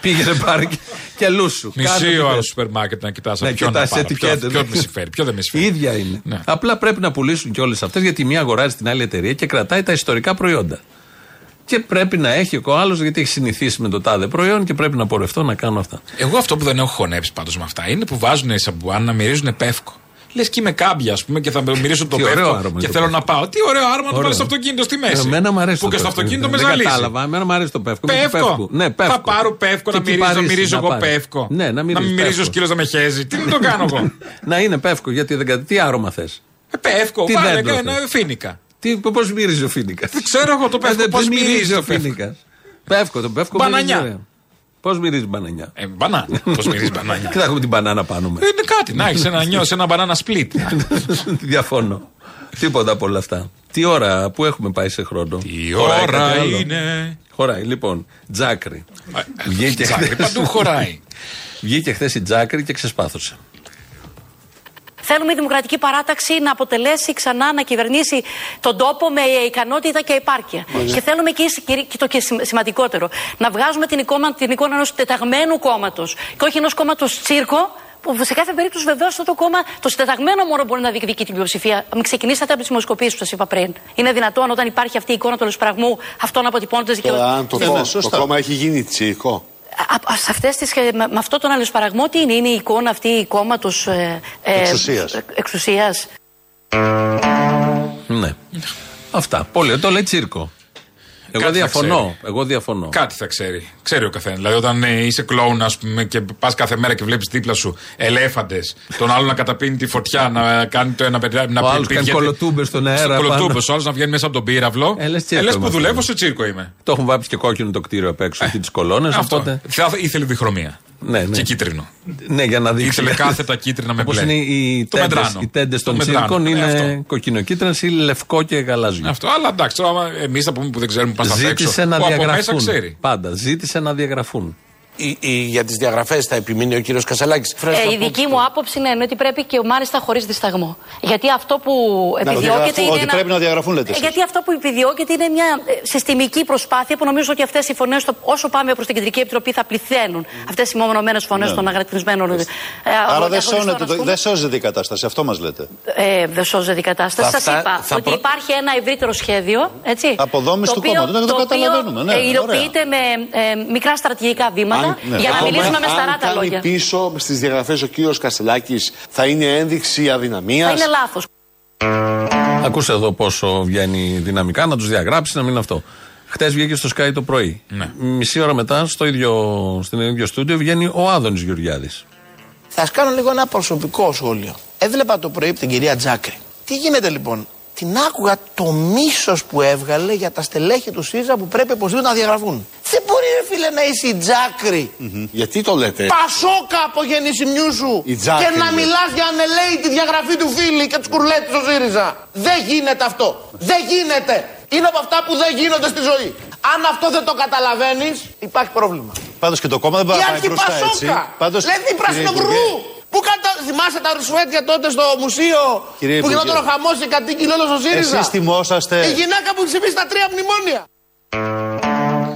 Πήγαινε πάρε και, και λούσου. Κάνε Μισή ό,τι ώρα θες. στο σούπερ μάρκετ να κοιτάς Ναι, από ποιον να κοιτάς πάρω. ετικέτες. Ποιο, ποιον με συμφέρει, ποιο δεν με Η συμφέρει. ίδια είναι. Ναι. Απλά πρέπει να πουλήσουν και όλες αυτές γιατί η μία αγοράζει την άλλη εταιρεία και κρατάει τα ιστορικά προϊόντα. Και πρέπει να έχει ο άλλος γιατί έχει συνηθίσει με το τάδε προϊόν και πρέπει να πορευτώ να κάνω αυτά. Εγώ αυτό που δεν έχω χωνέψει πάντως με αυτά είναι που βάζουν σαμπουάν να μυρίζουν πεύκο. Λες και είμαι κάμπια, ας πούμε, και θα μυρίσω το Τι ωραίο πεύκο άρωμα και το θέλω πεύκο. να πάω. Τι ωραίο άρωμα να το Ωραίο. βάλει στο αυτοκίνητο στη μέση. Εμένα μου αρέσει Που το και στο πεύκο. αυτοκίνητο με Δεν ζαλίζεις. κατάλαβα. Εμένα μου αρέσει το πεύκο. Με τι Πεύκο. Ναι, πεύκο. Θα πάρω πεύκο Και να τι μυρίζω, πάρεις μυρίζω να εγώ πάρεις. πεύκο. Ναι, να Να μυρίζεις μην μυρίζω πεύκο. σκύλο να με χέζει. Τι να το κάνω εγώ; Να είναι πεύκο γιατί δεν κα- Τι άρωμα θες; Ε, Πεύκο, Τι βάλε δέντρο ένα θες; φίνικα. Πώς μυρίζει ο φίνικας; Δεν ξέρω εγώ το πεύκο πώς μυρίζει ο το πεύκο. φίνικας. Πεύκο, το πεύκο Μπανανιά. Πώς μυρίζει μπανανιά; Ε, μπανάνα. Πώς μυρίζει μπανάνια. Και θα έχουμε την μπανάνα πάνω μας. Είναι κάτι, να έχεις ένα νιώσεις ένα μπανάνα σπλίτ. Διαφωνώ. Τίποτα από όλα αυτά. Τι ώρα, πού έχουμε πάει σε χρόνο; Η Χωράει ώρα κάτι άλλο; είναι; Χωράει, λοιπόν. Τζάκρι. Βγήκε Τζάκρι, χθες- παντού χωράει. Βγήκε χθες η Τζάκρι και ξεσπάθωσε. Θέλουμε η Δημοκρατική Παράταξη να αποτελέσει ξανά, να κυβερνήσει τον τόπο με ικανότητα και επάρκεια. Μάλιστα. Και θέλουμε και, ίση- και το και σημ- σημαντικότερο, να βγάζουμε την εικόνα, την εικόνα ενός τεταγμένου κόμματος και όχι ενός κόμματος τσίρκο. Που σε κάθε περίπτωση βεβαίως αυτό το κόμμα, το συντεταγμένο μόνο μπορεί να διεκδικεί την πλειοψηφία. Μην ξεκινήσατε από τις δημοσκοπήσεις που σας είπα πριν. Είναι δυνατόν όταν υπάρχει αυτή η εικόνα του λησπραγμού, αυτό να αποτυπώνεται και Τώρα, αν το, και- κόμμα, το κόμμα έχει γίνει τσίρκο; Α- α- σε αυτές τις, με, με αυτό τον αλληλοσπαραγμό τι είναι, είναι η εικόνα αυτή κόμματος ε, ε, Εξουσίας. ε, εξουσίας; Ναι. Αυτά. Πολύ. Το λέει τσίρκο. Εγώ Κάτι θα διαφωνώ. ξέρει. Εγώ διαφωνώ. Κάτι θα ξέρει. Ξέρει ο καθένας. Δηλαδή, όταν ε, είσαι κλόουν, ας πούμε, και πας κάθε μέρα και βλέπεις δίπλα σου ελέφαντες, τον άλλο να καταπίνει τη φωτιά, να κάνει το ένα παιδί. Να Ο άλλος κάνει κολοτούμπες στον αέρα πάνω. Κολοτούμπε, ο άλλος να βγαίνει μέσα από τον πύραυλο. Ε, λες τσίρκο Ε, λες που είμαστε. δουλεύω σε τσίρκο είμαι. Το έχουν βάψει και κόκκινο το κτίριο απ' έξω και τις κολόνες. Αυτό. Οπότε. Θα ήθελε διχρωμία. Ναι, ναι. Και κίτρινο. Ναι, για να δείξει. Ήθελε κάθετα κίτρινα με Όπως μπλε. είναι οι Το τέντες, μετράνο. οι τέντες Το των μετράνο. τσίρκων Ε, είναι αυτό. κοκκινοκίτρινε ή λευκό και γαλάζιο. Αυτό. Αλλά εντάξει, τώρα εμείς θα πούμε που δεν ξέρουμε πάνε απ' έξω. Ζήτησε να που από μέσα διαγραφούν. ξέρει. Πάντα. Ζήτησε να διαγραφούν. Για τις διαγραφές θα επιμείνει ο κύριος Κασαλάκη. Ε, η δική μου άποψη είναι ότι πρέπει και μάλιστα χωρίς δισταγμό. Γιατί αυτό που επιδιώκεται διαγραφούν, είναι. ότι ένα- πρέπει να διαγραφούν, λέτε Ε, εσείς. Γιατί αυτό που επιδιώκεται είναι μια ε, συστημική προσπάθεια που νομίζω ότι αυτές οι φωνές, όσο πάμε προς την Κεντρική Επιτροπή, θα πληθαίνουν. Αυτές οι μονομένε φωνές Ναι. των αγρατισμένων. Ε, Άρα δεν, διαχωριστών, σώνεται, ας το- πούμε. δεν σώζεται η κατάσταση, αυτό μας λέτε. Ε, δεν σώζεται η κατάσταση. Θα Σας φτά- είπα θα ότι προ- υπάρχει ένα ευρύτερο σχέδιο. Έτσι, Αποδόμηση του οποίο- κόμματος, ναι, δεν το οποίο, καταλαβαίνουμε, ναι, ε, ωραία. υλοποιείται με ε, μικρά στρατηγικά βήματα ναι. για να Αν- μιλήσουμε με αν σταράτα κάνει λόγια. πίσω στις διαγραφές ο κύριος Κασελάκης, θα είναι ένδειξη αδυναμίας. Θα είναι λάθος. Ακούσε εδώ πόσο βγαίνει δυναμικά, να τους διαγράψει, να μην είναι αυτό. Χτες βγήκε στο Sky το πρωί. Ναι. Μισή ώρα μετά, στο ίδιο, στην ίδιο στούντιο, βγαίνει ο Άδωνης Γεωργιάδης. Θα σας κάνω λίγο ένα προσωπικό σχόλιο. Έβλεπα το πρωί από την κυρία Τζάκρη. Τι γίνεται λοιπόν; Την άκουγα το μίσος που έβγαλε για τα στελέχη του ΣΥΡΙΖΑ που πρέπει οπωσδήποτε να διαγραφούν. Δεν μπορεί, ρε φίλε, να είσαι η Τζάκρη. Γιατί το λέτε; Πασόκα από γεννησιμιού σου. Η Τζάκρη, και να λέτε. μιλάς για ανελαίτη διαγραφή του φίλη και τους κουρλέτη στο ΣΥΡΙΖΑ. Δεν γίνεται αυτό. Δεν γίνεται. Είναι από αυτά που δεν γίνονται στη ζωή. Αν αυτό δεν το καταλαβαίνεις, υπάρχει πρόβλημα. Πάντως και το κόμμα δεν μπορεί Η να πάει μπροστά έτσι. αρχιπασόκα. Πάντως, Λέει κύριε πρασινοβρού. Υπουργέ, Πού κατα... Θυμάσαι τα ρουσουέτια τότε στο μουσείο Κύριε που Υπουργέ. γινόταν ο χαμός και κατοίκη όλο ο ΣΥΡΙΖα; Εσείς θυμόσαστε. Η γυναίκα που ψηφίσει τα τρία μνημόνια.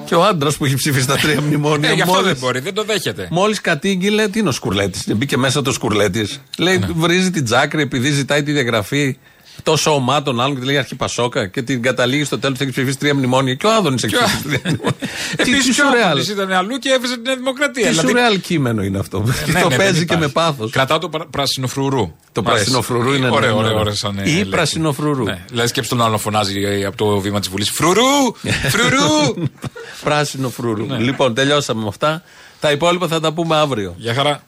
Και ο άντρας που έχει ψηφίσει τα τρία μνημόνια. Ε, γι' αυτό μόλις- δεν μπορεί, δεν το δέχεται. Μόλις κατήγγειλε, τι είναι ο Σκουρλέτης. Μπήκε μέσα το Σκουρλέτης. Λέει, Ναι. βρίζει την τζάκρη επειδή ζητάει τη διαγραφή τόσο ομάτων άλλων και τη λέει Αρχιπασόκα και την καταλήγει στο τέλος ότι έχει ψηφίσει τρία μνημόνια. Και ο Άδωνης έχει Και ο- ψηφίσει τρία μνημόνια. Τι- Επίσης, Τι ο σουρεάλ. Άδωνης ήταν αλλού και έβριζε την Νέα Δημοκρατία. Τι Δηλαδή, σουρεάλ κείμενο είναι αυτό. ναι, Το ναι, παίζει δεν και με υπάρχει. πάθος. Κρατάω το πρα- πρασινοφρουρού. Το Μ' αρέσει. πρασινοφρουρού είναι, ναι, Ωραίο, ναι, ωραίο, ναι. ωραίο σαν, ε, Ή λέξη. πρασινοφρουρού. Ναι. Δηλαδή σκέψτε τον άλλο να φωνάζει ε, από το βήμα της Βουλής. Φρουρού! Φρουρού! Πράσινο φρούρου. Λοιπόν, τελειώσαμε με αυτά. Τα υπόλοιπα θα τα πούμε αύριο. Γεια χαρά.